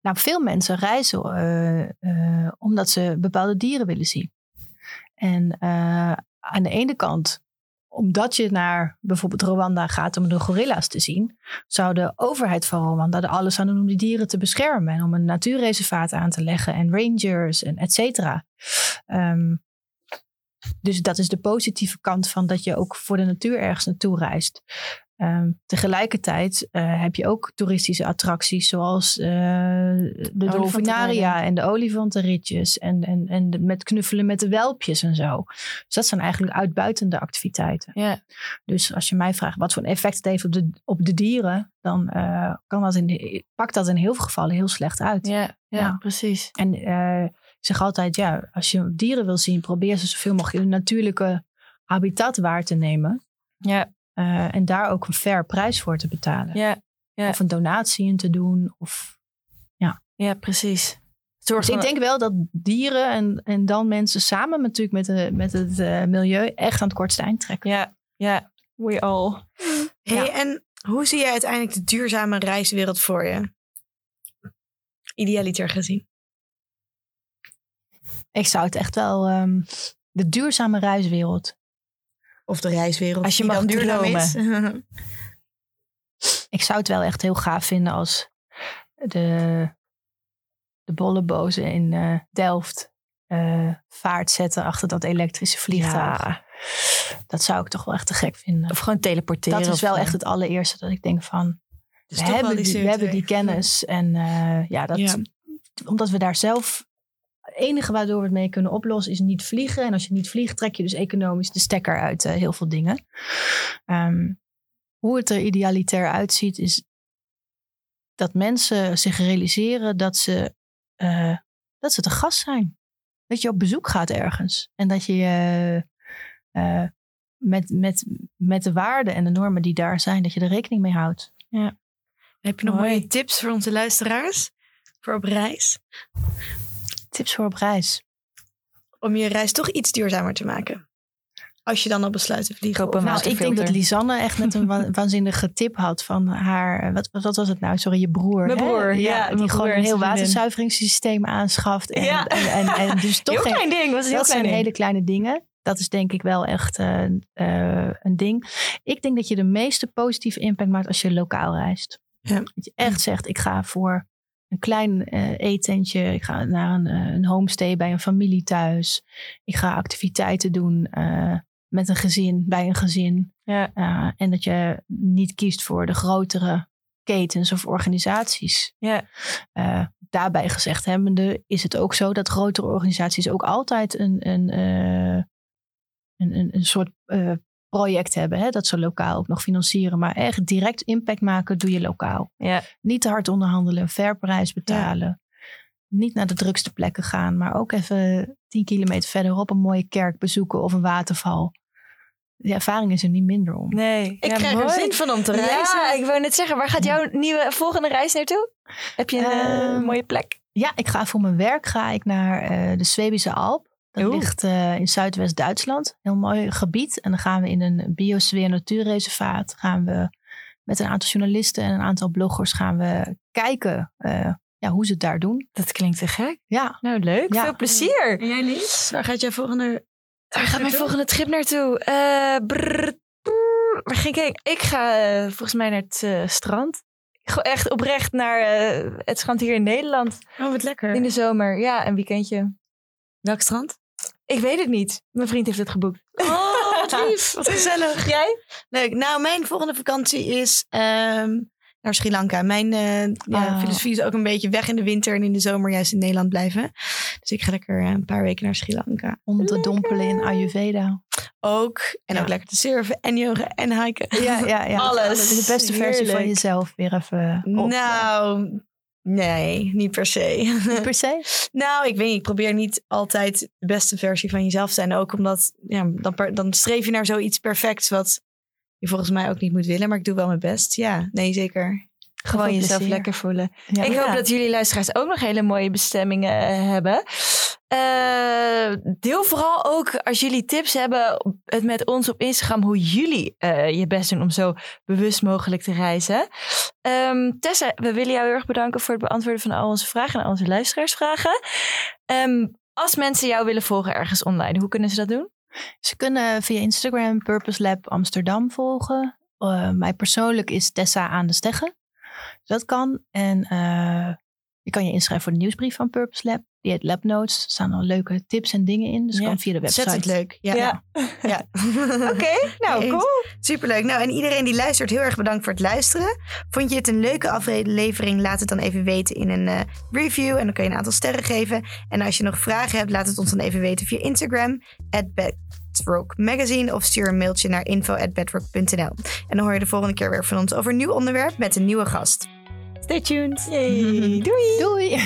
Nou, veel mensen reizen eh, eh, omdat ze bepaalde dieren willen zien. En eh, aan de ene kant, omdat je naar bijvoorbeeld Rwanda gaat om de gorilla's te zien, zou de overheid van Rwanda er alles aan doen om die dieren te beschermen en om een natuurreservaat aan te leggen en rangers en et cetera. Ehm, dus dat is de positieve kant van dat je ook voor de natuur ergens naartoe reist. Ehm, tegelijkertijd eh, heb je ook toeristische attracties zoals eh, de dolfinaria en de olifantenritjes en, en, en de- met knuffelen met de welpjes en zo. Dus dat zijn eigenlijk uitbuitende activiteiten. ja, Dus als je mij vraagt wat voor een effect het heeft op de, op de dieren, dan eh, kan dat in, pakt dat in heel veel gevallen heel slecht uit. ja, ja, Ja. precies. En ik zeg altijd, ja, als je dieren wil zien, probeer ze zoveel mogelijk in hun natuurlijke habitat waar te nemen. Ja, Eh, en daar ook een fair prijs voor te betalen. ja, ja. Of een donatie in te doen. Of... ja precies. Zorg Dus ik denk wel dat dieren en, en dan mensen samen natuurlijk met, de, met het eh, milieu echt aan het kortste eind trekken. Ja, ja, we all. Hey, Ja. En hoe zie jij uiteindelijk de duurzame reiswereld voor je? Idealiter gezien. Ik zou het echt wel ehm, de duurzame reiswereld. Of de reiswereld. Als je die mag is. <laughs> Ik zou het wel echt heel gaaf vinden als de, de bollebozen in eh, Delft eh, vaart zetten achter dat elektrische vliegtuig. Ja. Dat zou ik toch wel echt te gek vinden. Of gewoon teleporteren. dat is wel echt het allereerste dat ik denk van... Dus we, hebben die we hebben die CO2. kennis. En eh, ja, dat, Ja. omdat we daar zelf... Het enige waardoor we het mee kunnen oplossen is niet vliegen. En als je niet vliegt, trek je dus economisch de stekker uit eh, heel veel dingen. Ehm, hoe het er idealitair uitziet is dat mensen zich realiseren dat ze, eh, dat ze te gast zijn. Dat je op bezoek gaat ergens. En dat je eh, eh, met, met, met de waarden en de normen die daar zijn, dat je er rekening mee houdt. Heb je nog Mooi. mooie tips voor onze luisteraars? Voor op reis? Tips voor op reis. Om je reis toch iets duurzamer te maken. Als je dan al besluit te vliegen. Koop een Nou, ik denk dat. Lisanne echt net een wa- <laughs> waanzinnige tip had van haar. Wat, wat was het nou? Sorry, je broer. Mijn hè? broer, ja, die gewoon en een heel waterzuiveringssysteem aanschaft. En, Ja. en, en, en dus <laughs> toch heel klein ding, was heel dat klein zijn ding. hele kleine dingen. Dat is denk ik wel echt eh, eh, een ding. Ik denk dat je de meeste positieve impact maakt als je lokaal reist. Ja. Dat je echt zegt, ik ga voor een klein eh eetentje. Ik ga naar een, eh, een homestay bij een familie thuis. Ik ga activiteiten doen eh, met een gezin, bij een gezin. Ja. Uh, en dat je niet kiest voor de grotere ketens of organisaties. Ja. Uh, daarbij gezegd hebbende is het ook zo dat grotere organisaties ook altijd een, een, uh, een, een, een soort project hebben. Hè? Dat ze lokaal ook nog financieren. Maar echt direct impact maken doe je lokaal. Ja. Niet te hard onderhandelen, een fair prijs betalen. Ja. Niet naar de drukste plekken gaan, maar ook even tien kilometer verderop een mooie kerk bezoeken of een waterval de ervaring is er niet minder om. Nee. Ik ja, krijg mooi. er zin van om te reizen. Ja, ik wou net zeggen, waar gaat jouw nieuwe volgende reis naartoe? Heb je een uh, Um, mooie plek? Ja, ik ga voor mijn werk ga ik naar uh, de Zwebische Alp. Dat Oeh. ligt uh, in Zuidwest-Duitsland. Heel mooi gebied. En dan gaan we in een biosfeer natuurreservaat. Gaan we met een aantal journalisten en een aantal bloggers gaan we kijken uh, ja, hoe ze het daar doen. Dat klinkt te gek. Ja. Nou, leuk. Ja. Veel plezier. En jij Lies? Waar gaat jij volgende... Waar gaat mijn volgende trip naartoe? Uh, brrr, brrr, waar ging ik? Ik ga uh, volgens mij naar het uh, strand. Gewoon echt oprecht naar uh, het strand hier in Nederland. Oh, wat lekker. In de zomer. Ja, een weekendje. Welk strand? Ik weet het niet. Mijn vriend heeft het geboekt. Oh, wat <laughs> lief. wat gezellig. Jij? Leuk. Nou, mijn volgende vakantie is um, naar Sri Lanka. Mijn uh, ja, Oh. filosofie is ook een beetje weg in de winter en in de zomer juist in Nederland blijven. Dus ik ga lekker uh, een paar weken naar Sri Lanka. Om te dompelen in Ayurveda. Ook. En Ja. ook lekker te surfen en yoga en hiken. Ja, ja, ja. <laughs> Alles. De beste versie van jezelf weer even op. Nou, nee, niet per se. Niet per se. <laughs> Nou, ik weet niet. Ik probeer niet altijd de beste versie van jezelf te zijn. Ook omdat, ja, dan, dan streef je naar zoiets perfects wat je volgens mij ook niet moet willen. Maar ik doe wel mijn best. Ja, nee, zeker. Gewoon jezelf lekker voelen. Ja. Ik hoop dat jullie luisteraars ook nog hele mooie bestemmingen eh, hebben. Eh, deel vooral ook als jullie tips hebben het met ons op Instagram hoe jullie eh, je best doen om zo bewust mogelijk te reizen. Ehm, Tessa, we willen jou heel erg bedanken voor het beantwoorden van al onze vragen en al onze luisteraarsvragen. Ehm, als mensen jou willen volgen ergens online, hoe kunnen ze dat doen? Ze kunnen via Instagram Purpose Lab Amsterdam volgen. Eh, mij persoonlijk is Tessa aan de Steggen. Dat kan. En je kan je inschrijven voor de nieuwsbrief van Purpose Lab. Die heet Lab Notes. Er staan al leuke tips en dingen in. Dus Ja. kan via de website. Ontzettend leuk. Ja. Ja. ja. <laughs> Oké, nou cool. Superleuk. Nou, en iedereen die luistert, heel erg bedankt voor het luisteren. Vond je het een leuke aflevering? Laat het dan even weten in een eh, review. En dan kun je een aantal sterren geven. En als je nog vragen hebt, laat het ons dan even weten via Instagram. At Bedrock Magazine. Of stuur een mailtje naar info at bedrock.nl. En dan hoor je de volgende keer weer van ons over een nieuw onderwerp met een nieuwe gast. Stay tuned. Yay. <laughs> Doei. Doei!